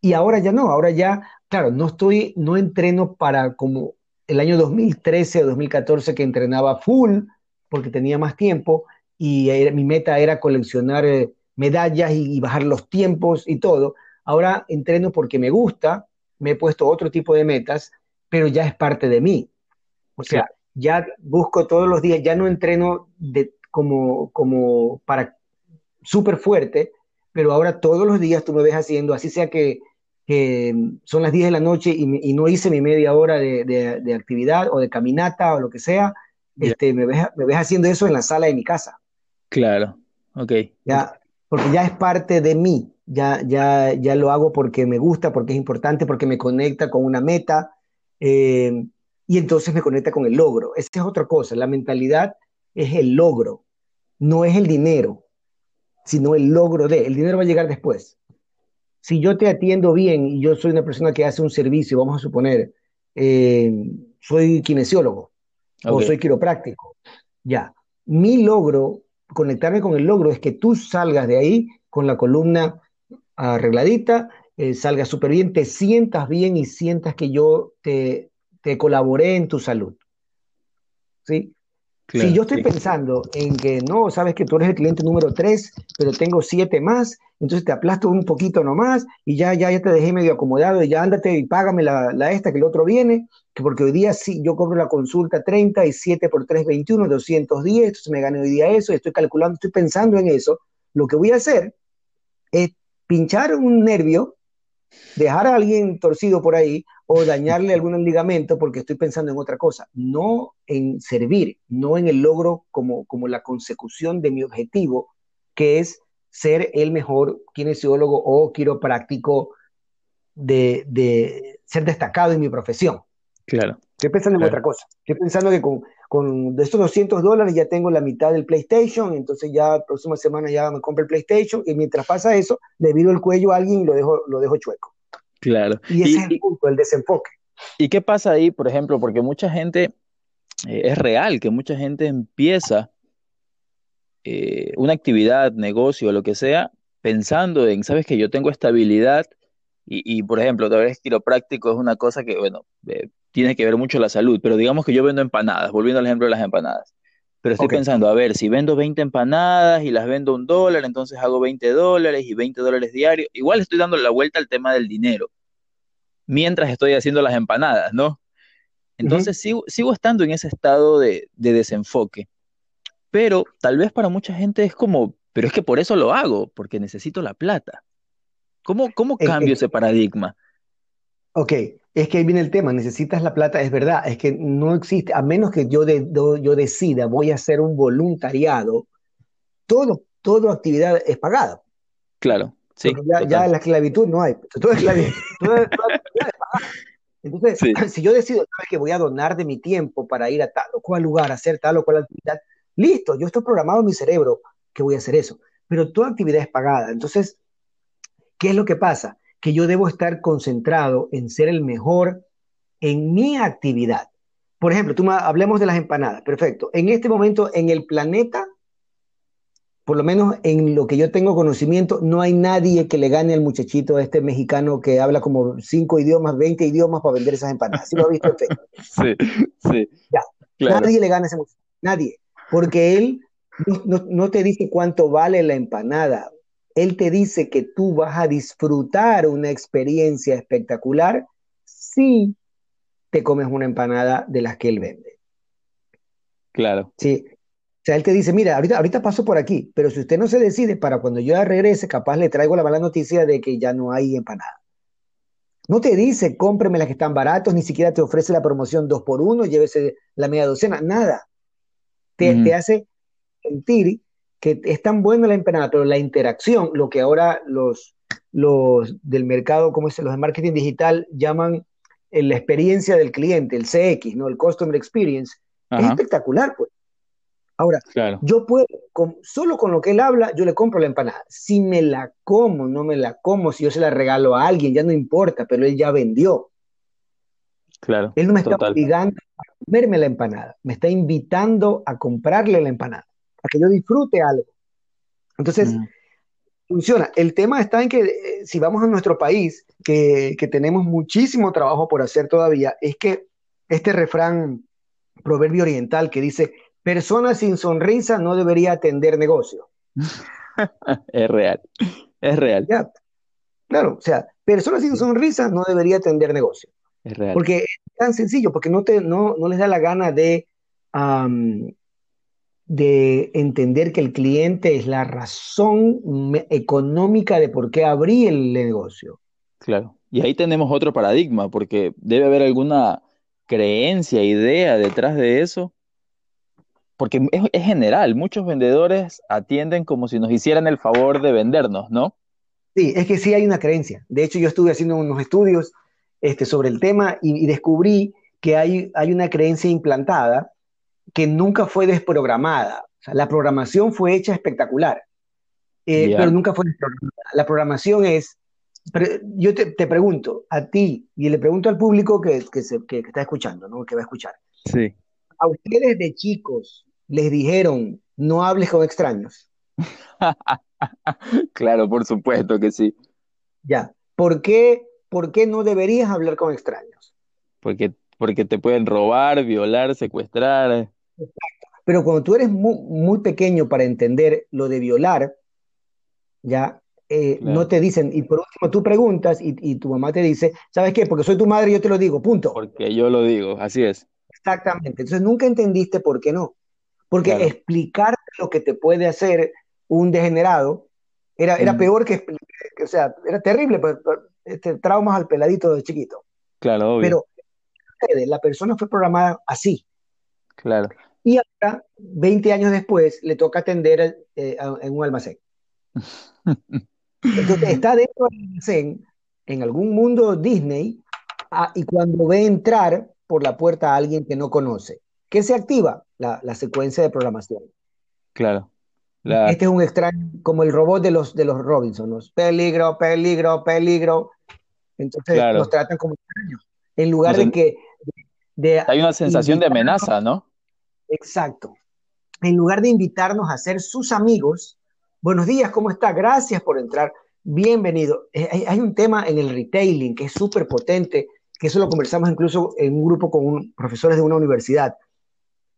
Y ahora ya no, ahora ya, claro, no estoy, no entreno para como el año 2013 o 2014 que entrenaba full porque tenía más tiempo y mi meta era coleccionar eh, medallas y, bajar los tiempos y todo. Ahora entreno porque me gusta, me he puesto otro tipo de metas, pero ya es parte de mí. O sea, ya busco todos los días, ya no entreno de, como, como para súper fuerte, pero ahora todos los días tú me ves haciendo, así sea que, son las 10 de la noche y, no hice mi media hora de, actividad o de caminata o lo que sea, este, me, ves, me ves haciendo eso en la sala de mi casa. Claro, ok. Ya, porque ya es parte de mí, ya, ya, ya lo hago porque me gusta, porque es importante, porque me conecta con una meta. Eh, y entonces me conecta con el logro. Esa es otra cosa, la mentalidad es el logro, no es el dinero, sino el logro de, el dinero va a llegar después. Si yo te atiendo bien y yo soy una persona que hace un servicio, vamos a suponer, eh, soy kinesiólogo o soy quiropráctico, ya, mi logro, conectarme con el logro es que tú salgas de ahí con la columna arregladita, eh, salgas súper bien, te sientas bien y sientas que yo te, te colaboré en tu salud. ¿Sí? Si yo estoy pensando en que no, sabes que tú eres el cliente número 3, pero tengo 7 más, entonces te aplasto un poquito nomás y ya, ya, ya te dejé medio acomodado y ya ándate y págame la, la esta que el otro viene, que porque hoy día sí, yo cobro la consulta 30 y 7 por 3, 21, 210, entonces me gané hoy día eso, y estoy calculando, estoy pensando en eso. Lo que voy a hacer es pinchar un nervio dejar a alguien torcido por ahí o dañarle algún ligamento porque estoy pensando en otra cosa, no en servir, no en el logro como, como la consecución de mi objetivo, que es ser el mejor kinesiólogo o quiropráctico de, de ser destacado en mi profesión. Claro. Estoy pensando en otra cosa. Estoy pensando que con, con de estos 200 dólares ya tengo la mitad del PlayStation, entonces ya la próxima semana ya me compro el PlayStation y mientras pasa eso, le viro el cuello a alguien y lo dejo, lo dejo chueco. Claro. Y ese es el punto, el desenfoque. ¿Y qué pasa ahí, por ejemplo? Porque mucha gente, eh, es real que mucha gente empieza eh, una actividad, negocio, lo que sea, pensando en, sabes que yo tengo estabilidad y, y por ejemplo, tal vez quiropráctico es una cosa que, bueno, eh, tiene que ver mucho la salud, pero digamos que yo vendo empanadas, volviendo al ejemplo de las empanadas. Pero estoy pensando, a ver, si vendo 20 empanadas y las vendo un dólar, entonces hago 20 dólares y 20 dólares diarios. Igual estoy dando la vuelta al tema del dinero, mientras estoy haciendo las empanadas, ¿no? Entonces sigo, sigo, estando en ese estado de, de, desenfoque. Pero tal vez para mucha gente es como, pero es que por eso lo hago, porque necesito la plata. ¿Cómo, cómo cambio ese paradigma? Ok, es que ahí viene el tema, necesitas la plata, es verdad, es que no existe, a menos que yo, de, yo decida, voy a hacer un voluntariado, todo, toda actividad es pagada. Claro, sí. Ya, ya, la esclavitud no hay, toda esclavitud, toda, es pagada. Entonces, sí. si yo decido que voy a donar de mi tiempo para ir a tal o cual lugar, a hacer tal o cual actividad, listo, yo estoy programado en mi cerebro que voy a hacer eso, pero toda actividad es pagada. Entonces, ¿qué es lo que pasa? que yo debo estar concentrado en ser el mejor en mi actividad. Por ejemplo, tú hablemos de las empanadas, perfecto. En este momento en el planeta, por lo menos en lo que yo tengo conocimiento, no hay nadie que le gane al muchachito este mexicano que habla como cinco idiomas, 20 idiomas para vender esas empanadas. ¿Sí lo has visto Facebook? Sí, sí. Ya. Claro. Nadie le gana a ese muchacho, nadie, porque él no, no te dice cuánto vale la empanada, él te dice que tú vas a disfrutar una experiencia espectacular si te comes una empanada de las que él vende. Claro. Sí. O sea, él te dice, mira, ahorita, ahorita paso por aquí, pero si usted no se decide para cuando yo regrese, capaz le traigo la mala noticia de que ya no hay empanada. No te dice, cómpreme las que están baratos, ni siquiera te ofrece la promoción dos por uno, llévese la media docena, nada. Te, te hace sentir que es tan buena la empanada, pero la interacción, lo que ahora los, los del mercado, como es los de marketing digital, llaman eh, la experiencia del cliente, el CX, ¿no? El Customer Experience, Ajá. es espectacular, pues. Ahora, claro. yo puedo, con, solo con lo que él habla, yo le compro la empanada. Si me la como, no me la como, si yo se la regalo a alguien, ya no importa, pero él ya vendió. Claro. Él no me está obligando a comerme la empanada, me está invitando a comprarle la empanada que yo disfrute algo. Entonces, mm. funciona. El tema está en que eh, si vamos a nuestro país, que, que, tenemos muchísimo trabajo por hacer todavía, es que este refrán proverbio oriental que dice, persona sin sonrisa no debería atender negocio. es real, es real. Ya. Claro, o sea, persona sin sonrisa no debería atender negocio. Es real. Porque es tan sencillo, porque no, te, no, no les da la gana de um, de entender que el cliente es la razón económica de por qué abrí el negocio. Claro. Y ahí tenemos otro paradigma, porque debe haber alguna creencia, idea detrás de eso. Porque es, es, general, muchos vendedores atienden como si nos hicieran el favor de vendernos, ¿no? Sí, es que sí hay una creencia. De hecho, yo estuve haciendo unos estudios este, sobre el tema y, y descubrí que hay, hay una creencia implantada que nunca fue desprogramada. O sea, la programación fue hecha espectacular, eh, yeah. pero nunca fue desprogramada. La programación es, yo te, te, pregunto a ti y le pregunto al público que, que, se, que, está escuchando, ¿no? que va a escuchar. Sí. ¿A ustedes de chicos les dijeron no hables con extraños? claro, por supuesto que sí. Ya. ¿Por qué, ¿Por qué no deberías hablar con extraños? Porque, porque te pueden robar, violar, secuestrar. Pero cuando tú eres muy, muy pequeño para entender lo de violar, ya eh, claro. no te dicen, y por último tú preguntas y, y, tu mamá te dice, ¿sabes qué? Porque soy tu madre y yo te lo digo, punto. Porque yo lo digo, así es. Exactamente. Entonces nunca entendiste por qué no. Porque claro. explicar lo que te puede hacer un degenerado era, era mm. peor que, o sea, era terrible. este, traumas al peladito de chiquito. Claro, obvio. Pero la persona fue programada así. Claro. Y ahora, 20 años después, le toca atender eh, en un almacén. Entonces está dentro del almacén, en algún mundo Disney, ah, y cuando ve entrar por la puerta a alguien que no conoce, ¿qué se activa? La, secuencia de programación. Claro. Este es un extraño, como el robot de los, de los Robinson, peligro, peligro, peligro. Entonces nos tratan como extraños. En lugar de que... Hay una sensación de amenaza, ¿no? Exacto. En lugar de invitarnos a ser sus amigos, buenos días, ¿cómo está? Gracias por entrar. Bienvenido. Eh, hay un tema en el retailing que es súper potente, que eso lo conversamos incluso en un grupo con profesores de una universidad.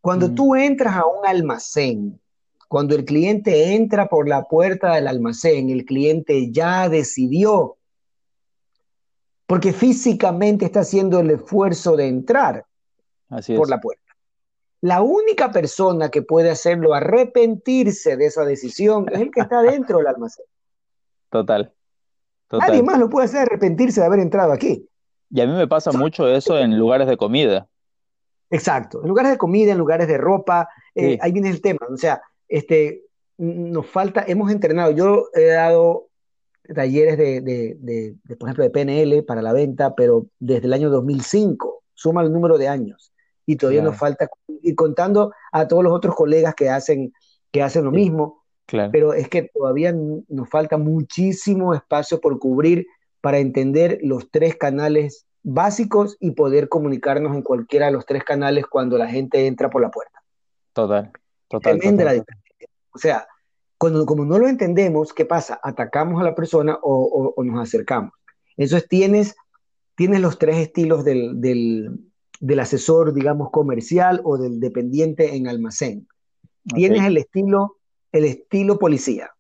Cuando tú entras a un almacén, cuando el cliente entra por la puerta del almacén, el cliente ya decidió, porque físicamente está haciendo el esfuerzo de entrar por la puerta. La única persona que puede hacerlo arrepentirse de esa decisión es el que está dentro del almacén. Total. Nadie más lo puede hacer arrepentirse de haber entrado aquí. Y a mí me pasa mucho eso en lugares de comida. Exacto, en lugares de comida, en lugares de ropa, eh, ahí viene el tema. O sea, este, nos falta, hemos entrenado, yo he dado talleres de, por ejemplo, de PNL para la venta, pero desde el año 2005, suma el número de años. Y todavía nos falta ir contando a todos los otros colegas que hacen, que hacen lo mismo. Pero es que todavía nos falta muchísimo espacio por cubrir para entender los tres canales básicos y poder comunicarnos en cualquiera de los tres canales cuando la gente entra por la puerta. Total, total. O sea, cuando como no lo entendemos, ¿qué pasa? Atacamos a la persona o, nos acercamos. Eso es, tienes, tienes los tres estilos del, del asesor, digamos, comercial o del dependiente en almacén. Tienes el estilo, el estilo policía.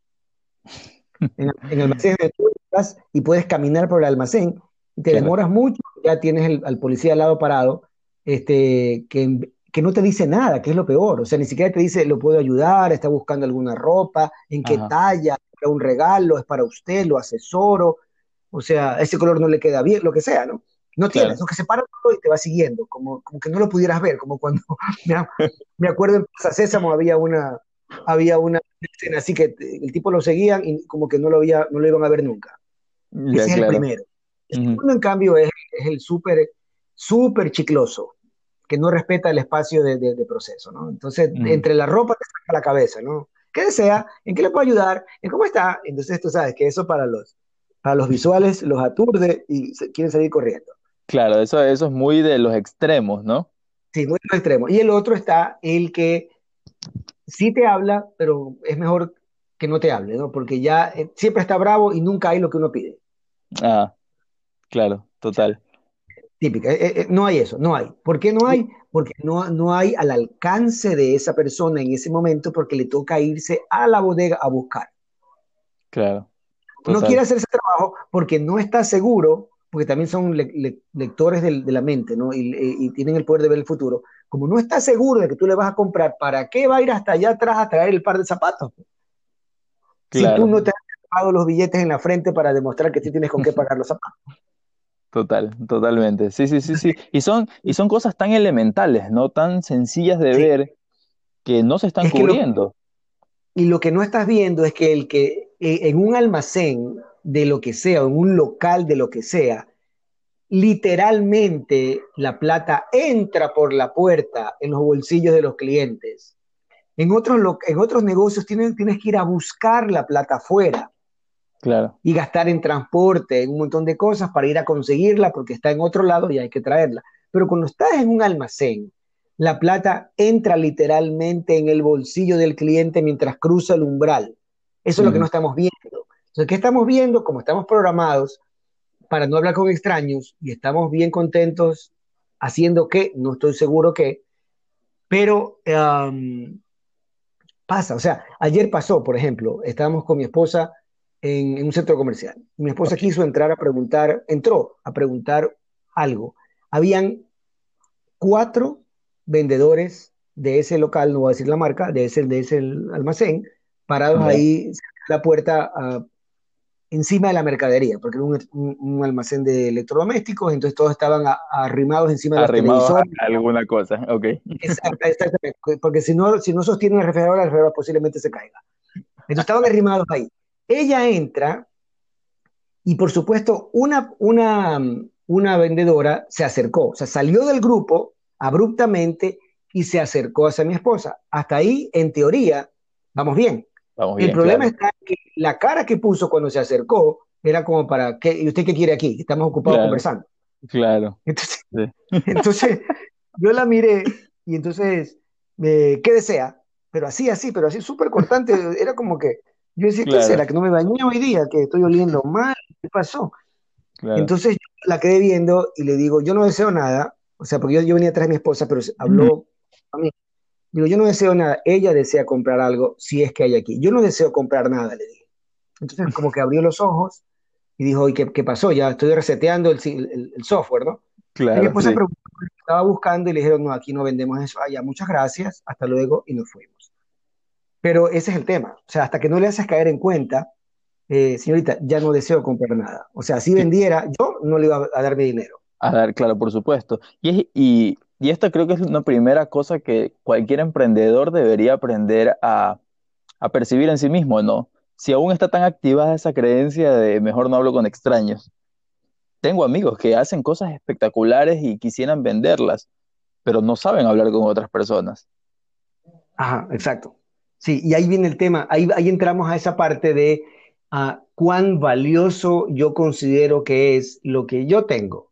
En, el almacén tú estás y puedes caminar por el almacén, te demoras mucho, ya tienes al policía al lado parado, este, que, que, no te dice nada, que es lo peor. O sea, ni siquiera te dice, lo puedo ayudar, está buscando alguna ropa, en qué talla, un regalo, es para usted, lo asesoro. O sea, ese color no le queda bien, lo que sea, ¿no? No tienes, claro. que se para todo y te va siguiendo, como, como que no lo pudieras ver, como cuando me, acuerdo en Plaza Sésamo había una, había una escena así que el tipo lo seguían y como que no lo, había, no lo iban a ver nunca. Ese es el primero. El segundo, en cambio, es, es el súper, súper chicloso, que no respeta el espacio de, de, proceso, ¿no? Entonces, entre la ropa te saca la cabeza, ¿no? ¿Qué desea? ¿En qué le puedo ayudar? ¿En cómo está? Entonces, tú sabes que eso para los, para los visuales los aturde y quieren salir corriendo. Claro, eso, eso es muy de los extremos, ¿no? Sí, muy de los extremos. Y el otro está el que sí te habla, pero es mejor que no te hable, ¿no? Porque ya eh, siempre está bravo y nunca hay lo que uno pide. Ah, claro, total. Típica, eh, eh, no hay eso, no hay. ¿Por qué no hay? Porque no, no hay al alcance de esa persona en ese momento porque le toca irse a la bodega a buscar. Claro. No quiere hacer ese trabajo porque no está seguro porque también son lectores de, la mente, ¿no? Y, tienen el poder de ver el futuro. Como no está seguro de que tú le vas a comprar, ¿para qué va a ir hasta allá atrás a traer el par de zapatos? Si tú no te has pagado los billetes en la frente para demostrar que sí tienes con qué pagar los zapatos. Total, totalmente. Sí, sí, sí, sí. Y son, y son cosas tan elementales, ¿no? Tan sencillas de ver que no se están cubriendo. y lo que no estás viendo es que el que eh, en un almacén de lo que sea, en un local de lo que sea, literalmente la plata entra por la puerta en los bolsillos de los clientes. En otros, en otros negocios tienes, tienes que ir a buscar la plata afuera. Claro. Y gastar en transporte, en un montón de cosas para ir a conseguirla porque está en otro lado y hay que traerla. Pero cuando estás en un almacén, la plata entra literalmente en el bolsillo del cliente mientras cruza el umbral. Eso es lo que no estamos viendo. Entonces, ¿qué estamos viendo? Como estamos programados para no hablar con extraños y estamos bien contentos haciendo qué, no estoy seguro qué, pero pasa, o sea, ayer pasó, por ejemplo, estábamos con mi esposa en, un centro comercial. Mi esposa quiso entrar a preguntar, entró a preguntar algo. Habían cuatro vendedores de ese local, no voy a decir la marca, de ese, de ese almacén, parados ahí la puerta encima de la mercadería, porque era un, almacén de electrodomésticos, entonces todos estaban arrimados encima de arrimados a alguna cosa, ok. exactamente, porque si no, si no sostiene una refrigeradora, la refrigeradora posiblemente se caiga. Entonces estaban arrimados ahí. Ella entra y por supuesto una, una, una vendedora se acercó, o sea, salió del grupo abruptamente y se acercó hacia mi esposa. Hasta ahí, en teoría, vamos bien. el problema está en que la cara que puso cuando se acercó era como para, ¿qué, ¿y usted qué quiere aquí? Estamos ocupados conversando. Claro. Entonces, yo la miré y entonces, ¿qué desea? Pero así, así, pero así súper cortante. Era como que, yo decía, ¿qué será? Que no me bañé hoy día, que estoy oliendo mal, ¿qué pasó? Entonces yo la quedé viendo y le digo, yo no deseo nada, o sea, porque yo, yo venía atrás de mi esposa, pero habló a mí. Digo, yo no deseo nada, ella desea comprar algo si es que hay aquí. Yo no deseo comprar nada, le dije. Entonces como que abrió los ojos y dijo, ¿y qué, qué pasó? Ya estoy reseteando el, el, software, ¿no? Claro. Y mi esposa estaba buscando y le dijeron, no, aquí no vendemos eso. Ah, ya, muchas gracias, hasta luego, y nos fuimos. Pero ese es el tema. O sea, hasta que no le haces caer en cuenta, eh, señorita, ya no deseo comprar nada. O sea, si vendiera, yo no le iba a dar mi dinero. A dar, claro, por supuesto. Y, y, y esta creo que es una primera cosa que cualquier emprendedor debería aprender a, a percibir en sí mismo, ¿no? Si aún está tan activada esa creencia de mejor no hablo con extraños. Tengo amigos que hacen cosas espectaculares y quisieran venderlas, pero no saben hablar con otras personas. Ajá, exacto. Sí, y ahí viene el tema, ahí, ahí entramos a esa parte de a cuán valioso yo considero que es lo que yo tengo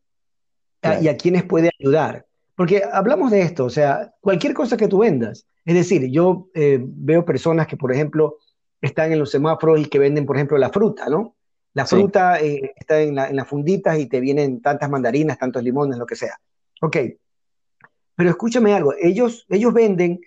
y a quienes puede ayudar. Porque hablamos de esto, o sea, cualquier cosa que tú vendas. Es decir, yo eh, veo personas que, por ejemplo, están en los semáforos y que venden, por ejemplo, la fruta, ¿no? La fruta eh, está en, la, en, las funditas y te vienen tantas mandarinas, tantos limones, lo que sea. Ok. Pero escúchame algo, ellos, ellos venden,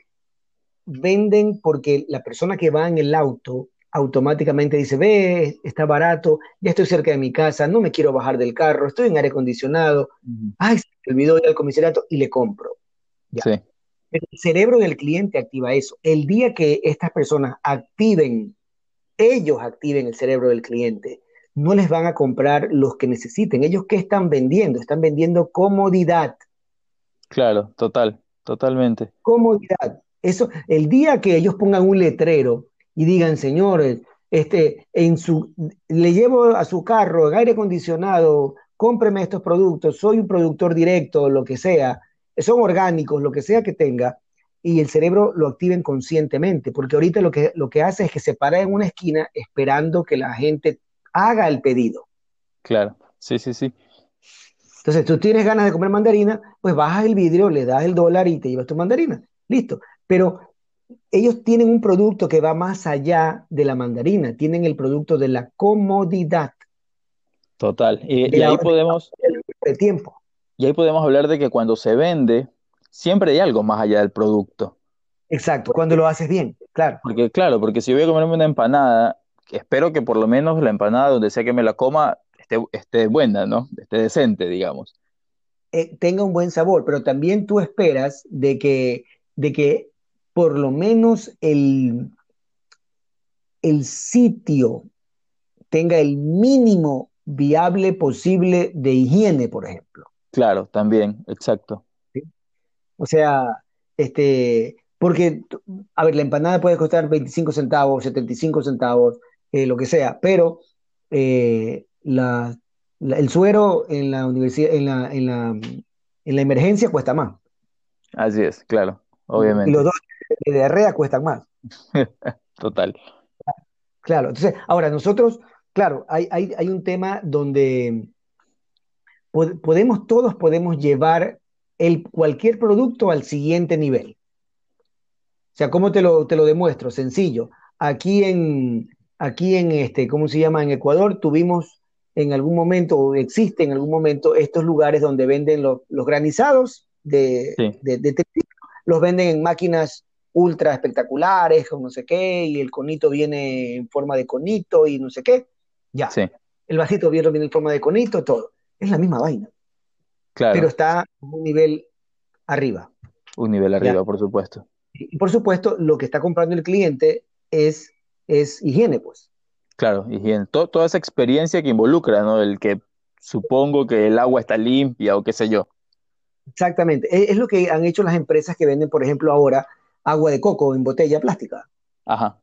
venden porque la persona que va en el auto automáticamente dice, ve, está barato, ya estoy cerca de mi casa, no me quiero bajar del carro, estoy en aire acondicionado, ay, se me olvidó ir al comisariato y le compro. El cerebro del cliente activa eso. El día que estas personas activen, ellos activen el cerebro del cliente, no les van a comprar los que necesiten. Ellos qué están vendiendo? Están vendiendo comodidad. Claro, total, totalmente. Comodidad. Eso, el día que ellos pongan un letrero y digan, señores, este, en su, le llevo a su carro en aire acondicionado, cómpreme estos productos, soy un productor directo, lo que sea, son orgánicos, lo que sea que tenga, y el cerebro lo activen conscientemente, porque ahorita lo que, lo que hace es que se para en una esquina esperando que la gente haga el pedido. Claro, sí, sí, sí. Entonces, tú tienes ganas de comer mandarina, pues bajas el vidrio, le das el dólar y te llevas tu mandarina. Listo. Pero ellos tienen un producto que va más allá de la mandarina, tienen el producto de la comodidad. Total. Y, ahí podemos... De tiempo. Y ahí podemos hablar de que cuando se vende, siempre hay algo más allá del producto. Exacto, cuando lo haces bien, claro. Porque claro, porque si voy a comerme una empanada, espero que por lo menos la empanada, donde sea que me la coma, esté, buena, ¿no? Esté decente, digamos. Eh, tenga un buen sabor, pero también tú esperas de que, de que por lo menos el, el sitio tenga el mínimo viable posible de higiene, por ejemplo. Claro, también, exacto. O sea, este, porque, a ver, la empanada puede costar 25 centavos, 75 centavos, eh, lo que sea, pero eh, la, el suero en la universidad, en la, en la, en la emergencia cuesta más. Así es, claro, obviamente. Y los dos de diarrea cuestan más. Total. Claro, entonces, ahora nosotros, claro, hay, hay, un tema donde podemos, todos podemos llevar el, cualquier producto al siguiente nivel. O sea, ¿cómo te lo, te lo demuestro? Sencillo. Aquí en, aquí en este, ¿cómo se llama? En Ecuador tuvimos en algún momento, o existe en algún momento, estos lugares donde venden los, granizados de, de, los venden en máquinas ultra espectaculares, o no sé qué, y el conito viene en forma de conito y no sé qué. Ya. El vasito viene en forma de conito, todo. Es la misma vaina. Claro. Pero está un nivel arriba. Un nivel arriba, por supuesto. Y por supuesto, lo que está comprando el cliente es, es higiene, pues. Claro, higiene. toda esa experiencia que involucra, ¿no? El que supongo que el agua está limpia o qué sé yo. Exactamente. Es, lo que han hecho las empresas que venden, por ejemplo, ahora agua de coco en botella plástica. Ajá.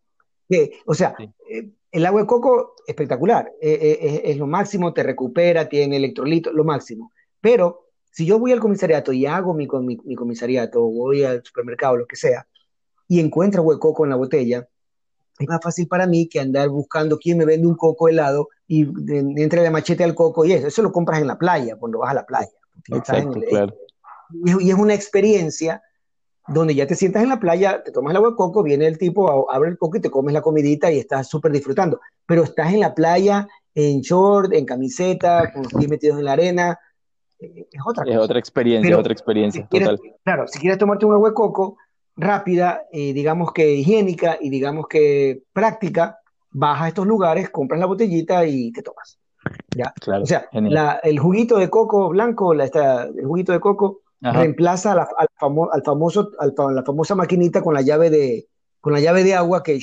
o sea, eh, el agua de coco, espectacular. Eh, eh, es lo máximo, te recupera, tiene electrolitos, lo máximo. Pero si yo voy al comisariato y hago mi, mi, comisariato, o voy al supermercado, lo que sea, y encuentro agua de coco en la botella, es más fácil para mí que andar buscando quién me vende un coco helado y entre la machete al coco y eso. Eso lo compras en la playa, cuando vas a la playa. Exacto, claro. Y, es una experiencia donde ya te sientas en la playa, te tomas el agua de coco, viene el tipo, abre el coco y te comes la comidita y estás súper disfrutando. Pero estás en la playa, en short, en camiseta, con los pies metidos en la arena, eh, es otra Es otra experiencia, otra experiencia, total. Claro, si quieres tomarte un agua de coco, rápida, eh, digamos que higiénica y digamos que práctica, vas a estos lugares, compras la botellita y te tomas. ¿ya? Claro, o sea, el juguito de coco blanco, la, el juguito de coco reemplaza al, famoso, la famosa maquinita con la llave de, con la llave de agua que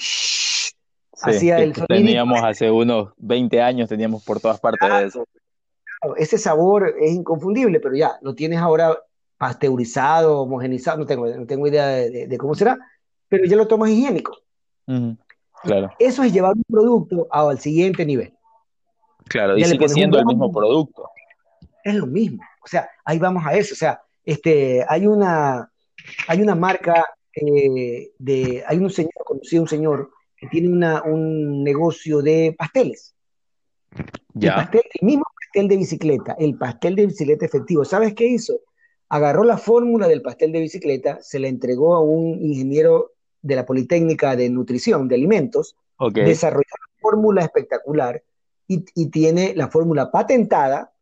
hacía el sonido. Teníamos hace unos 20 años, teníamos por todas partes de eso. Ese sabor es inconfundible, pero ya, lo tienes ahora pasteurizado, homogenizado, no tengo, no tengo idea de, cómo será, pero ya lo tomas higiénico. Claro. Eso es llevar un producto al siguiente nivel. Claro, y sigue siendo el mismo producto. Es lo mismo. O sea, ahí vamos a eso. O sea, este, hay una, hay una marca eh, de, hay un señor, conocido un señor que tiene una, un negocio de pasteles. Ya. El, el mismo pastel de bicicleta, el pastel de bicicleta efectivo. ¿Sabes qué hizo? agarró la fórmula del pastel de bicicleta, se la entregó a un ingeniero de la Politécnica de Nutrición de Alimentos, desarrolló una fórmula espectacular y, tiene la fórmula patentada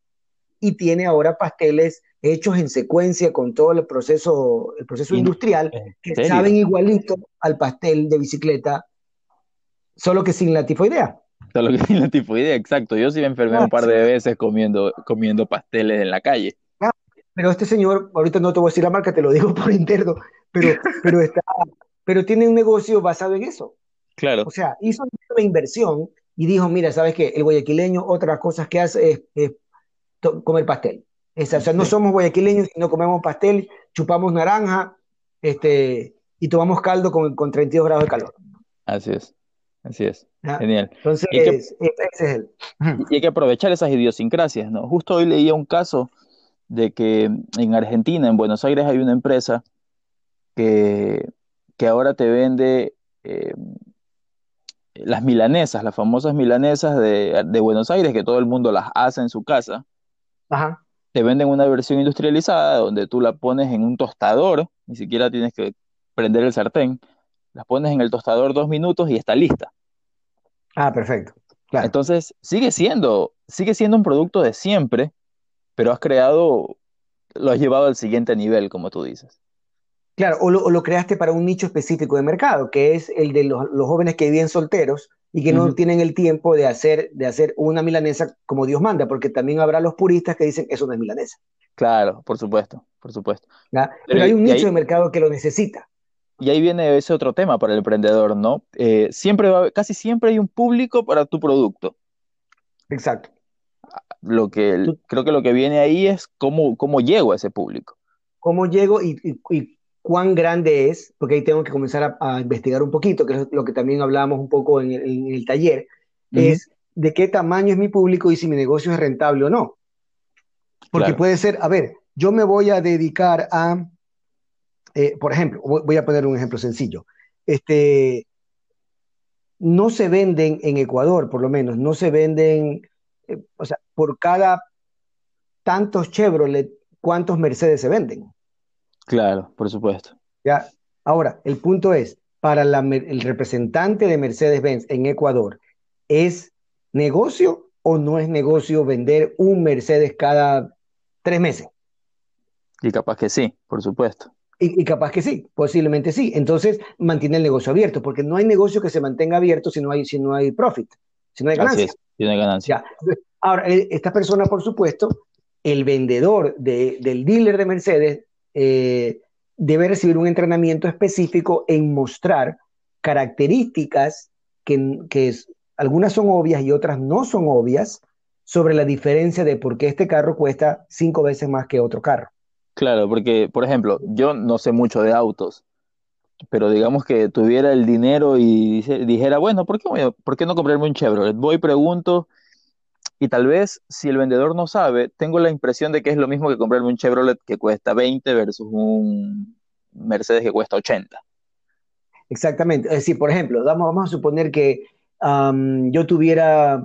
y tiene ahora pasteles hechos en secuencia con todo el proceso, el proceso industrial que saben igualito al pastel de bicicleta, solo que sin la tifoidea. Solo que sin la tifoidea, exacto. Yo sí me enfermé un par de veces comiendo, comiendo pasteles en la calle. Pero este señor, ahorita no te voy a decir la marca, te lo digo por interno, pero, pero, está, pero tiene un negocio basado en eso. Claro. O sea, hizo una inversión y dijo, mira, ¿sabes qué? El guayaquileño, otras cosas que hace es, comer pastel. O sea, no somos guayaquileños y no comemos pastel, chupamos naranja este, y tomamos caldo con, con 32 grados de calor. Así es, así es. Genial. Entonces, ese es el... Y hay que aprovechar esas idiosincrasias, ¿no? Justo hoy leía un caso de que en Argentina, en Buenos Aires, hay una empresa que, que ahora te vende eh, las milanesas, las famosas milanesas de, Buenos Aires, que todo el mundo las hace en su casa. Ajá. Te venden una versión industrializada donde tú la pones en un tostador, ni siquiera tienes que prender el sartén, la pones en el tostador dos minutos y está lista. Ah, perfecto. Entonces, sigue siendo, sigue siendo un producto de siempre, pero has creado, lo has llevado al siguiente nivel, como tú dices. Claro, o lo, creaste para un nicho específico de mercado, que es el de los, jóvenes que viven solteros y que no tienen el tiempo de hacer, de hacer una milanesa como Dios manda, porque también habrá los puristas que dicen eso no es milanesa. Claro, por supuesto, por supuesto. Pero, hay un nicho de mercado que lo necesita. Y ahí viene ese otro tema para el emprendedor, ¿no? Eh, siempre va, casi siempre hay un público para tu producto. Exacto. Lo que, creo que lo que viene ahí es cómo, cómo llego a ese público. ¿Cómo llego y, cuán grande es? Porque ahí tengo que comenzar a, investigar un poquito, que es lo que también hablábamos un poco en el, taller, es de qué tamaño es mi público y si mi negocio es rentable o no. Porque puede ser, a ver, yo me voy a dedicar a, eh, por ejemplo, voy a poner un ejemplo sencillo. Este, no se venden en Ecuador, por lo menos, no se venden eh, o sea, por cada tantos Chevrolet, ¿cuántos Mercedes se venden? Claro, por supuesto. Ya. Ahora, el punto es, para el representante de Mercedes-Benz en Ecuador, ¿es negocio o no es negocio vender un Mercedes cada tres meses? Y capaz que sí, por supuesto. Y, capaz que sí, posiblemente sí. Entonces mantiene el negocio abierto, porque no hay negocio que se mantenga abierto si no hay, si no hay profit, si no hay ganancia tiene ganancia. Ahora, e, esta persona, por supuesto, el vendedor del dealer de Mercedes eh, debe recibir un entrenamiento específico en mostrar características que, algunas son obvias y otras no son obvias sobre la diferencia de por qué este carro cuesta cinco veces más que otro carro. Claro, porque, por ejemplo, yo no sé mucho de autos, pero digamos que tuviera el dinero y dijera, bueno, ¿por qué, ¿por qué no comprarme un Chevrolet? Voy, pregunto, y tal vez si el vendedor no sabe, tengo la impresión de que es lo mismo que comprarme un Chevrolet que cuesta 20 versus un Mercedes que cuesta 80. Exactamente. Es decir, por ejemplo, vamos, a suponer que yo tuviera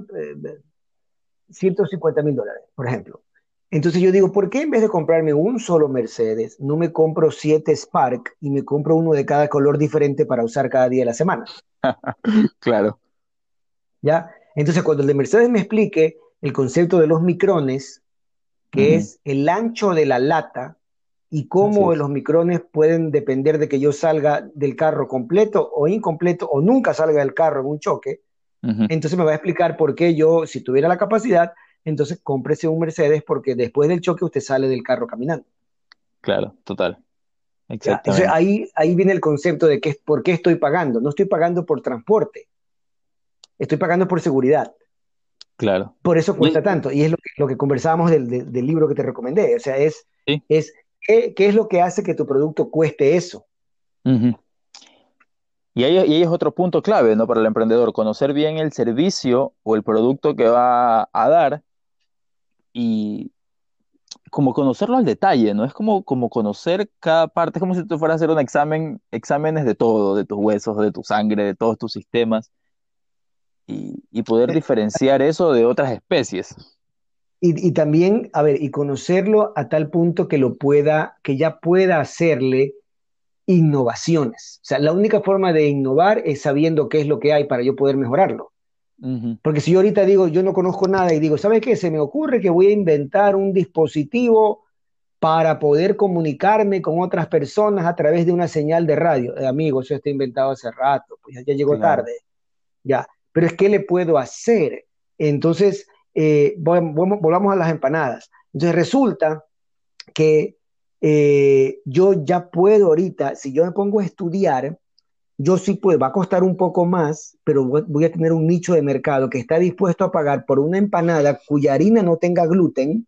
150 eh, mil dólares, por ejemplo. Entonces yo digo, ¿por qué en vez de comprarme un solo Mercedes, no me compro siete Spark y me compro uno de cada color diferente para usar cada día de la semana? claro. ¿Ya? Entonces cuando el de Mercedes me explique el concepto de los micrones, que es el ancho de la lata y cómo los micrones pueden depender de que yo salga del carro completo o incompleto o nunca salga del carro en un choque, entonces me va a explicar por qué yo, si tuviera la capacidad, entonces cómprese un Mercedes porque después del choque usted sale del carro caminando. Claro, total. Exactamente. ahí, ahí viene el concepto de que, por qué estoy pagando. No estoy pagando por transporte, estoy pagando por seguridad. Claro. Por eso cuesta tanto. Y es lo que, conversábamos del, libro que te recomendé. O sea, es, es ¿qué, es lo que hace que tu producto cueste eso. Y ahí, y ahí, es otro punto clave, ¿no? Para el emprendedor, conocer bien el servicio o el producto que va a dar y como conocerlo al detalle, ¿no? Es como, como conocer cada parte, es como si tú fueras a hacer un examen, exámenes de todo, de tus huesos, de tu sangre, de todos tus sistemas, y, poder diferenciar eso de otras especies. Y, y, también, a ver, y conocerlo a tal punto que lo pueda, que ya pueda hacerle innovaciones. O sea, la única forma de innovar es sabiendo qué es lo que hay para yo poder mejorarlo. Porque si yo ahorita digo, yo no conozco nada y digo, ¿sabes qué? Se me ocurre que voy a inventar un dispositivo para poder comunicarme con otras personas a través de una señal de radio. Eh, amigo, eso está inventado hace rato, pues ya, llegó tarde. Ya, pero es que le puedo hacer. Entonces, eh, volvamos a las empanadas. Entonces resulta que eh, yo ya puedo ahorita, si yo me pongo a estudiar, yo sí puedo, va a costar un poco más, pero voy a tener un nicho de mercado que está dispuesto a pagar por una empanada cuya harina no tenga gluten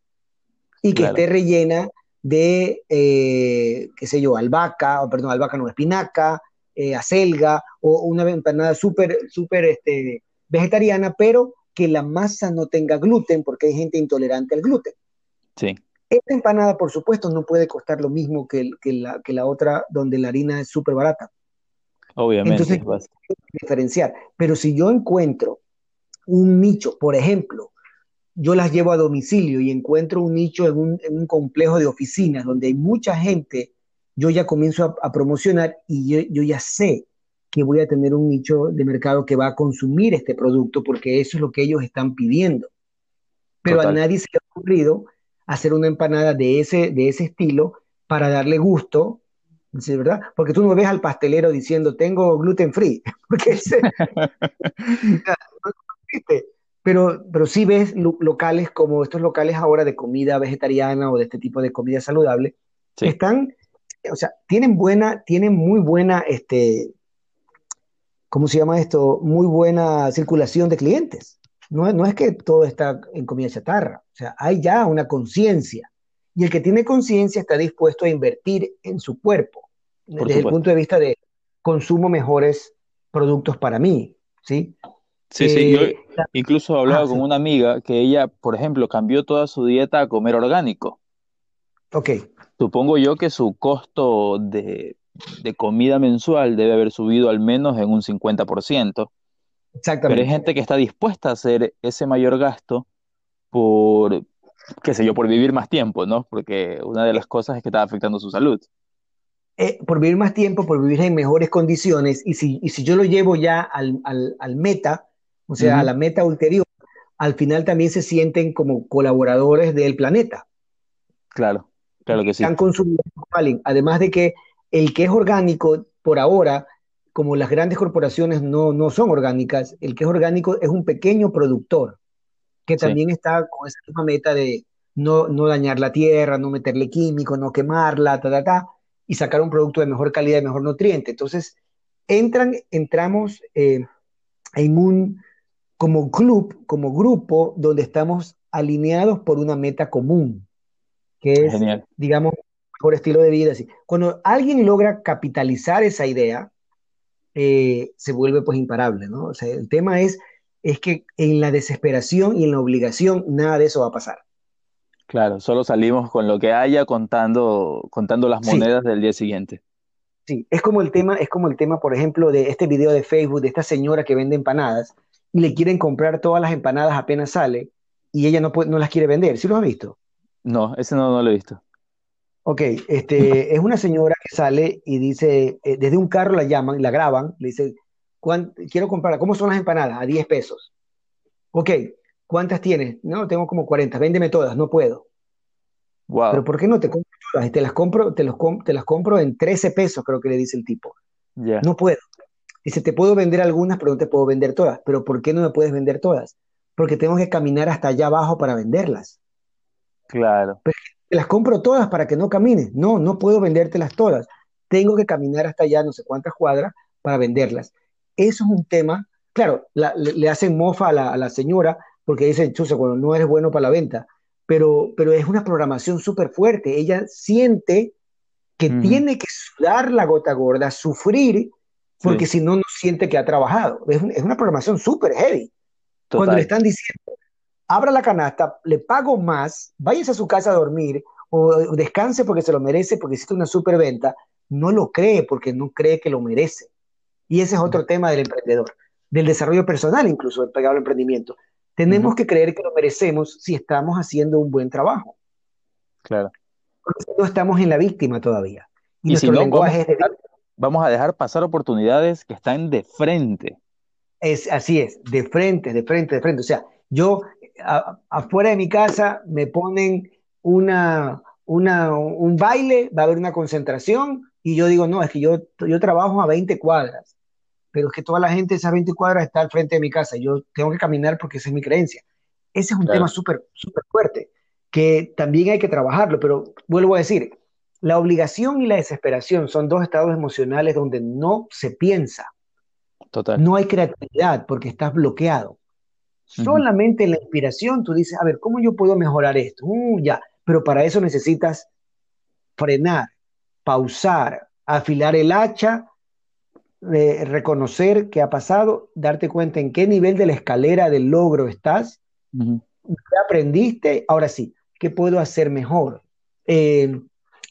y que esté rellena de, eh, qué sé yo, albahaca, o perdón, albahaca no, espinaca, eh, acelga, o una empanada súper, súper este, vegetariana, pero que la masa no tenga gluten, porque hay gente intolerante al gluten. Sí. Esta empanada, por supuesto, no puede costar lo mismo que, la, que la otra donde la harina es súper barata. Obviamente. Entonces, diferenciar. Pero si yo encuentro un nicho, por ejemplo, yo las llevo a domicilio y encuentro un nicho en un, complejo de oficinas donde hay mucha gente, yo ya comienzo a, promocionar y yo, ya sé que voy a tener un nicho de mercado que va a consumir este producto porque eso es lo que ellos están pidiendo. Pero a nadie se le ha ocurrido hacer una empanada de ese, de ese estilo para darle gusto ¿verdad? Porque tú no ves al pastelero diciendo, tengo gluten free, porque pero, pero sí ves locales como estos locales ahora de comida vegetariana o de este tipo de comida saludable, que están, o sea, tienen buena, tienen muy buena, este, ¿cómo se llama esto? Muy buena circulación de clientes. No, no es que todo está en comida chatarra, o sea, hay ya una conciencia. Y el que tiene conciencia está dispuesto a invertir en su cuerpo, desde el punto de vista de consumo mejores productos para mí, ¿sí? Sí, sí, yo eh, incluso he hablado ah, con una amiga que ella, por ejemplo, cambió toda su dieta a comer orgánico. Ok. Supongo yo que su costo de, de comida mensual debe haber subido al menos en un 50%. Exactamente. Pero hay gente que está dispuesta a hacer ese mayor gasto por, qué sé yo, por vivir más tiempo, ¿no? Porque una de las cosas es que está afectando su salud. Eh, por vivir más tiempo, por vivir en mejores condiciones, y si, y si yo lo llevo ya al, al, al meta, o sea, a la meta ulterior, al final también se sienten como colaboradores del planeta. Claro, claro que sí. Están consumiendo, además de que el que es orgánico, por ahora, como las grandes corporaciones no, no son orgánicas, el que es orgánico es un pequeño productor que también está con esa misma meta de no, no dañar la tierra, no meterle químicos, no quemarla, ta, ta, ta, y sacar un producto de mejor calidad y mejor nutriente. Entonces, entran, entramos eh, en un como club, como grupo, donde estamos alineados por una meta común, que es, digamos, por estilo de vida. Así. Cuando alguien logra capitalizar esa idea, eh, se vuelve pues imparable, ¿no? O sea, el tema es, es que en la desesperación y en la obligación nada de eso va a pasar. Claro, solo salimos con lo que haya contando, contando las monedas del día siguiente. Sí, es como el tema, es como el tema, por ejemplo, de este video de Facebook de esta señora que vende empanadas y le quieren comprar todas las empanadas apenas sale y ella no, no las quiere vender. ¿Sí lo has visto? No, ese no, no lo he visto. Ok, este, es una señora que sale y dice, eh, desde un carro la llaman, la graban, le dice, quiero comprar, ¿cómo son las empanadas? A 10 pesos. Ok, ¿cuántas tienes? No, tengo como 40, véndeme todas, no puedo. Wow. Pero ¿por qué no te compro todas? Te las compro, te, los, te las compro en 13 pesos, creo que le dice el tipo. No puedo. Dice, te puedo vender algunas, pero no te puedo vender todas. ¿Pero por qué no me puedes vender todas? Porque tengo que caminar hasta allá abajo para venderlas. Claro te las compro todas para que no camines. No, no puedo vendértelas todas. Tengo que caminar hasta allá, no sé cuántas cuadras, para venderlas. Eso es un tema. Claro, le, hacen mofa a la, señora porque dicen, chusa, cuando no eres bueno para la venta. Pero, pero es una programación súper fuerte. Ella siente que tiene que sudar la gota gorda, sufrir, porque si no, no siente que ha trabajado. Es, una programación súper heavy. Cuando le están diciendo, abra la canasta, le pago más, váyase a su casa a dormir o descanse porque se lo merece, porque hiciste una superventa, no lo cree porque no cree que lo merece. Y ese es otro tema del emprendedor, del desarrollo personal incluso, del pegado al emprendimiento. Tenemos que creer que lo merecemos si estamos haciendo un buen trabajo. Claro. Porque no estamos en la víctima todavía. Y, nuestro lenguaje es Vamos a dejar pasar oportunidades que están de frente. Es, así es, de frente, de frente, de frente. O sea, yo afuera de mi casa me ponen una, un baile, va a haber una concentración y yo digo, no, es que yo, yo trabajo a 20 cuadras, pero es que toda la gente de esas 20 cuadras está al frente de mi casa, yo tengo que caminar porque esa es mi creencia. Ese es un tema súper súper fuerte, que también hay que trabajarlo, pero vuelvo a decir, la obligación y la desesperación son dos estados emocionales donde no se piensa. Total. No hay creatividad porque estás bloqueado. Solamente la inspiración, tú dices, a ver, ¿cómo yo puedo mejorar esto? Uh, ya, pero para eso necesitas frenar, pausar, afilar el hacha, reconocer qué ha pasado, darte cuenta en qué nivel de la escalera del logro estás, qué aprendiste, ahora sí, ¿qué puedo hacer mejor? Eh,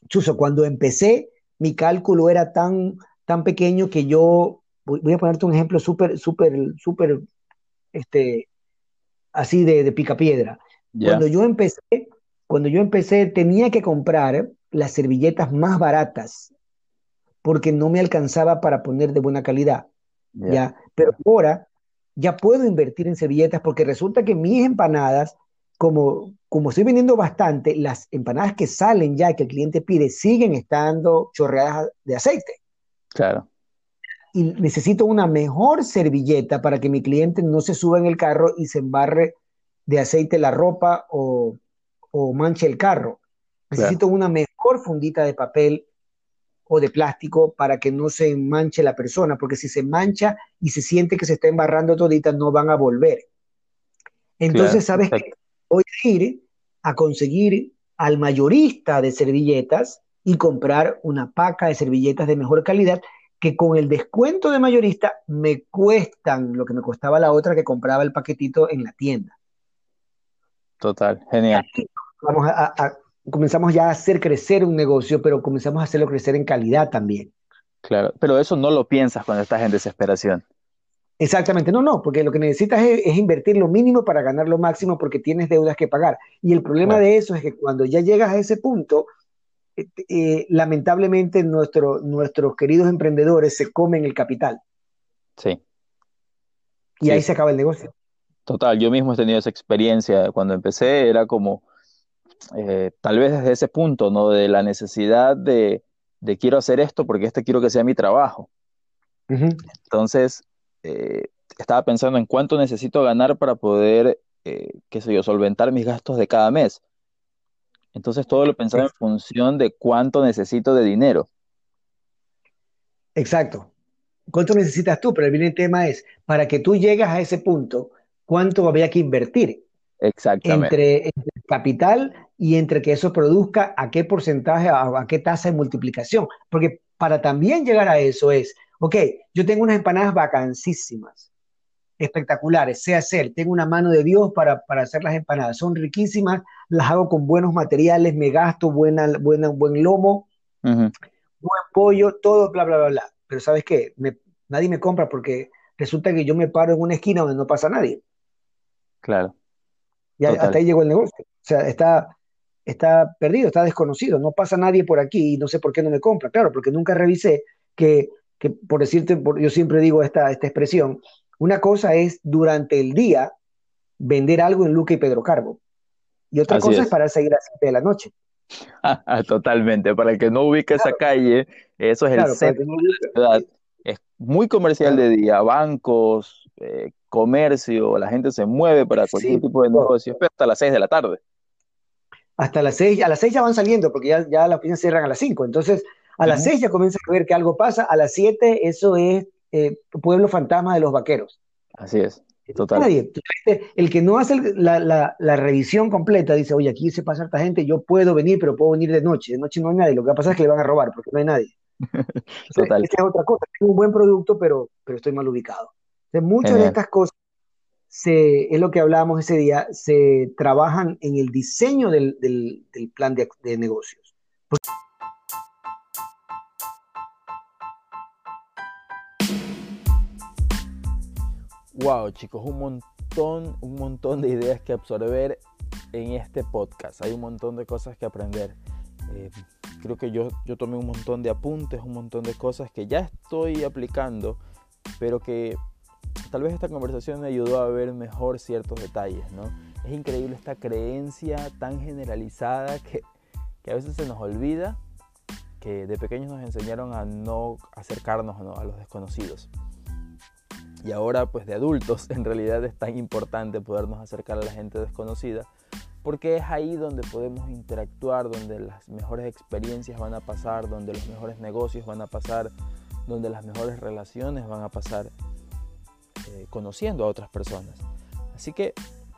Chuso, cuando empecé, mi cálculo era tan, tan pequeño que yo, voy, voy a ponerte un ejemplo súper, súper, súper, este, así de, de picapiedra. Cuando yo empecé, cuando yo empecé tenía que comprar las servilletas más baratas porque no me alcanzaba para poner de buena calidad. ¿ya? Pero ahora ya puedo invertir en servilletas porque resulta que mis empanadas, como, como estoy vendiendo bastante, las empanadas que salen ya que el cliente pide siguen estando chorreadas de aceite. Claro y necesito una mejor servilleta para que mi cliente no se suba en el carro y se embarre de aceite la ropa o, manche el carro. Necesito una mejor fundita de papel o de plástico para que no se manche la persona, porque si se mancha y se siente que se está embarrando todita, no van a volver. Entonces, ¿sabes qué? Voy a ir a conseguir al mayorista de servilletas y comprar una paca de servilletas de mejor calidad que con el descuento de mayorista me cuestan lo que me costaba la otra que compraba el paquetito en la tienda. Total, genial. Vamos a, comenzamos ya a hacer crecer un negocio, pero comenzamos a hacerlo crecer en calidad también. Claro, pero eso no lo piensas cuando estás en desesperación. Exactamente, no, no, porque lo que necesitas es, invertir lo mínimo para ganar lo máximo porque tienes deudas que pagar. Y el problema de eso es que cuando ya llegas a ese punto, eh, lamentablemente nuestro, nuestros queridos emprendedores se comen el capital. Sí. Y ahí se acaba el negocio. Total, yo mismo he tenido esa experiencia. Cuando empecé era como, eh, tal vez desde ese punto, ¿no? De la necesidad de, quiero hacer esto porque este quiero que sea mi trabajo. Entonces, eh, estaba pensando en cuánto necesito ganar para poder, qué sé yo, solventar mis gastos de cada mes. Entonces todo lo pensaba en función de cuánto necesito de dinero. Exacto. ¿Cuánto necesitas tú? Pero el tema es, para que tú llegues a ese punto, cuánto había que invertir. Exactamente. Entre, capital y entre que eso produzca a qué porcentaje, a, a, qué tasa de multiplicación. Porque para también llegar a eso es, ok, yo tengo unas empanadas vacancísimas, espectaculares, sé hacer, tengo una mano de Dios para, para hacer las empanadas, son riquísimas, las hago con buenos materiales, me gasto buena, buena, buen lomo, uh -huh. buen pollo, todo, bla, bla, bla, bla. Pero ¿sabes qué? Me, nadie me compra porque resulta que yo me paro en una esquina donde no pasa nadie. Claro. Y hasta ahí llegó el negocio. O sea, está, está perdido, está desconocido, no pasa nadie por aquí y no sé por qué no me compra. Claro, porque nunca revisé que, que por decirte, por, yo siempre digo esta, esta expresión, una cosa es durante el día vender algo en Luca y Pedro Carbo. Y otra Así cosa es. es para seguir a las 7 de la noche. Totalmente, para el que no claro. esa calle, eso es claro, el centro no de la ciudad. Es muy comercial claro. de día, bancos, eh, comercio, la gente se mueve para cualquier sí, tipo de negocio, pero hasta las 6 de la tarde. Hasta las 6, a las 6 ya van saliendo, porque ya, ya las oficinas cierran a las 5, entonces a las 6 ya comienza a ver que algo pasa, a las 7 eso es eh, Pueblo Fantasma de los Vaqueros. Así es. Total. Nadie. El que no hace la, la, la, revisión completa dice, oye, aquí se pasa harta gente, yo puedo venir, pero puedo venir de noche. De noche no hay nadie. Lo que va a pasar es que le van a robar porque no hay nadie. Total. Esa es otra cosa. Tengo un buen producto, pero, pero estoy mal ubicado. Entonces, muchas Genial. de estas cosas se, es lo que hablábamos ese día, se trabajan en el diseño del, del, del plan de, de negocios. Porque Wow, chicos, un montón, un montón de ideas que absorber en este podcast. Hay un montón de cosas que aprender. Eh, creo que yo, yo tomé un montón de apuntes, un montón de cosas que ya estoy aplicando, pero que tal vez esta conversación me ayudó a ver mejor ciertos detalles, ¿no? Es increíble esta creencia tan generalizada que, que a veces se nos olvida que de pequeños nos enseñaron a no acercarnos ¿no? a los desconocidos y ahora pues de adultos en realidad es tan importante podernos acercar a la gente desconocida porque es ahí donde podemos interactuar, donde las mejores experiencias van a pasar, donde los mejores negocios van a pasar, donde las mejores relaciones van a pasar eh, conociendo a otras personas. Así que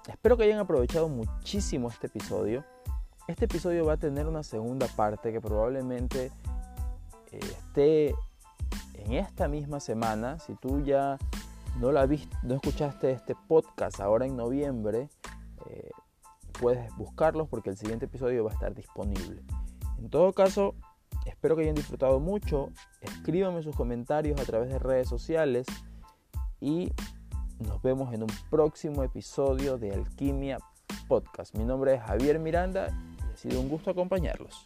espero que hayan aprovechado muchísimo este episodio. Este episodio va a tener una segunda parte que probablemente eh, esté en esta misma semana. Si tú ya no, la no escuchaste este podcast ahora en noviembre, eh, puedes buscarlos porque el siguiente episodio va a estar disponible. En todo caso, espero que hayan disfrutado mucho. Escríbanme sus comentarios a través de redes sociales y nos vemos en un próximo episodio de Alquimia Podcast. Mi nombre es Javier Miranda y ha sido un gusto acompañarlos.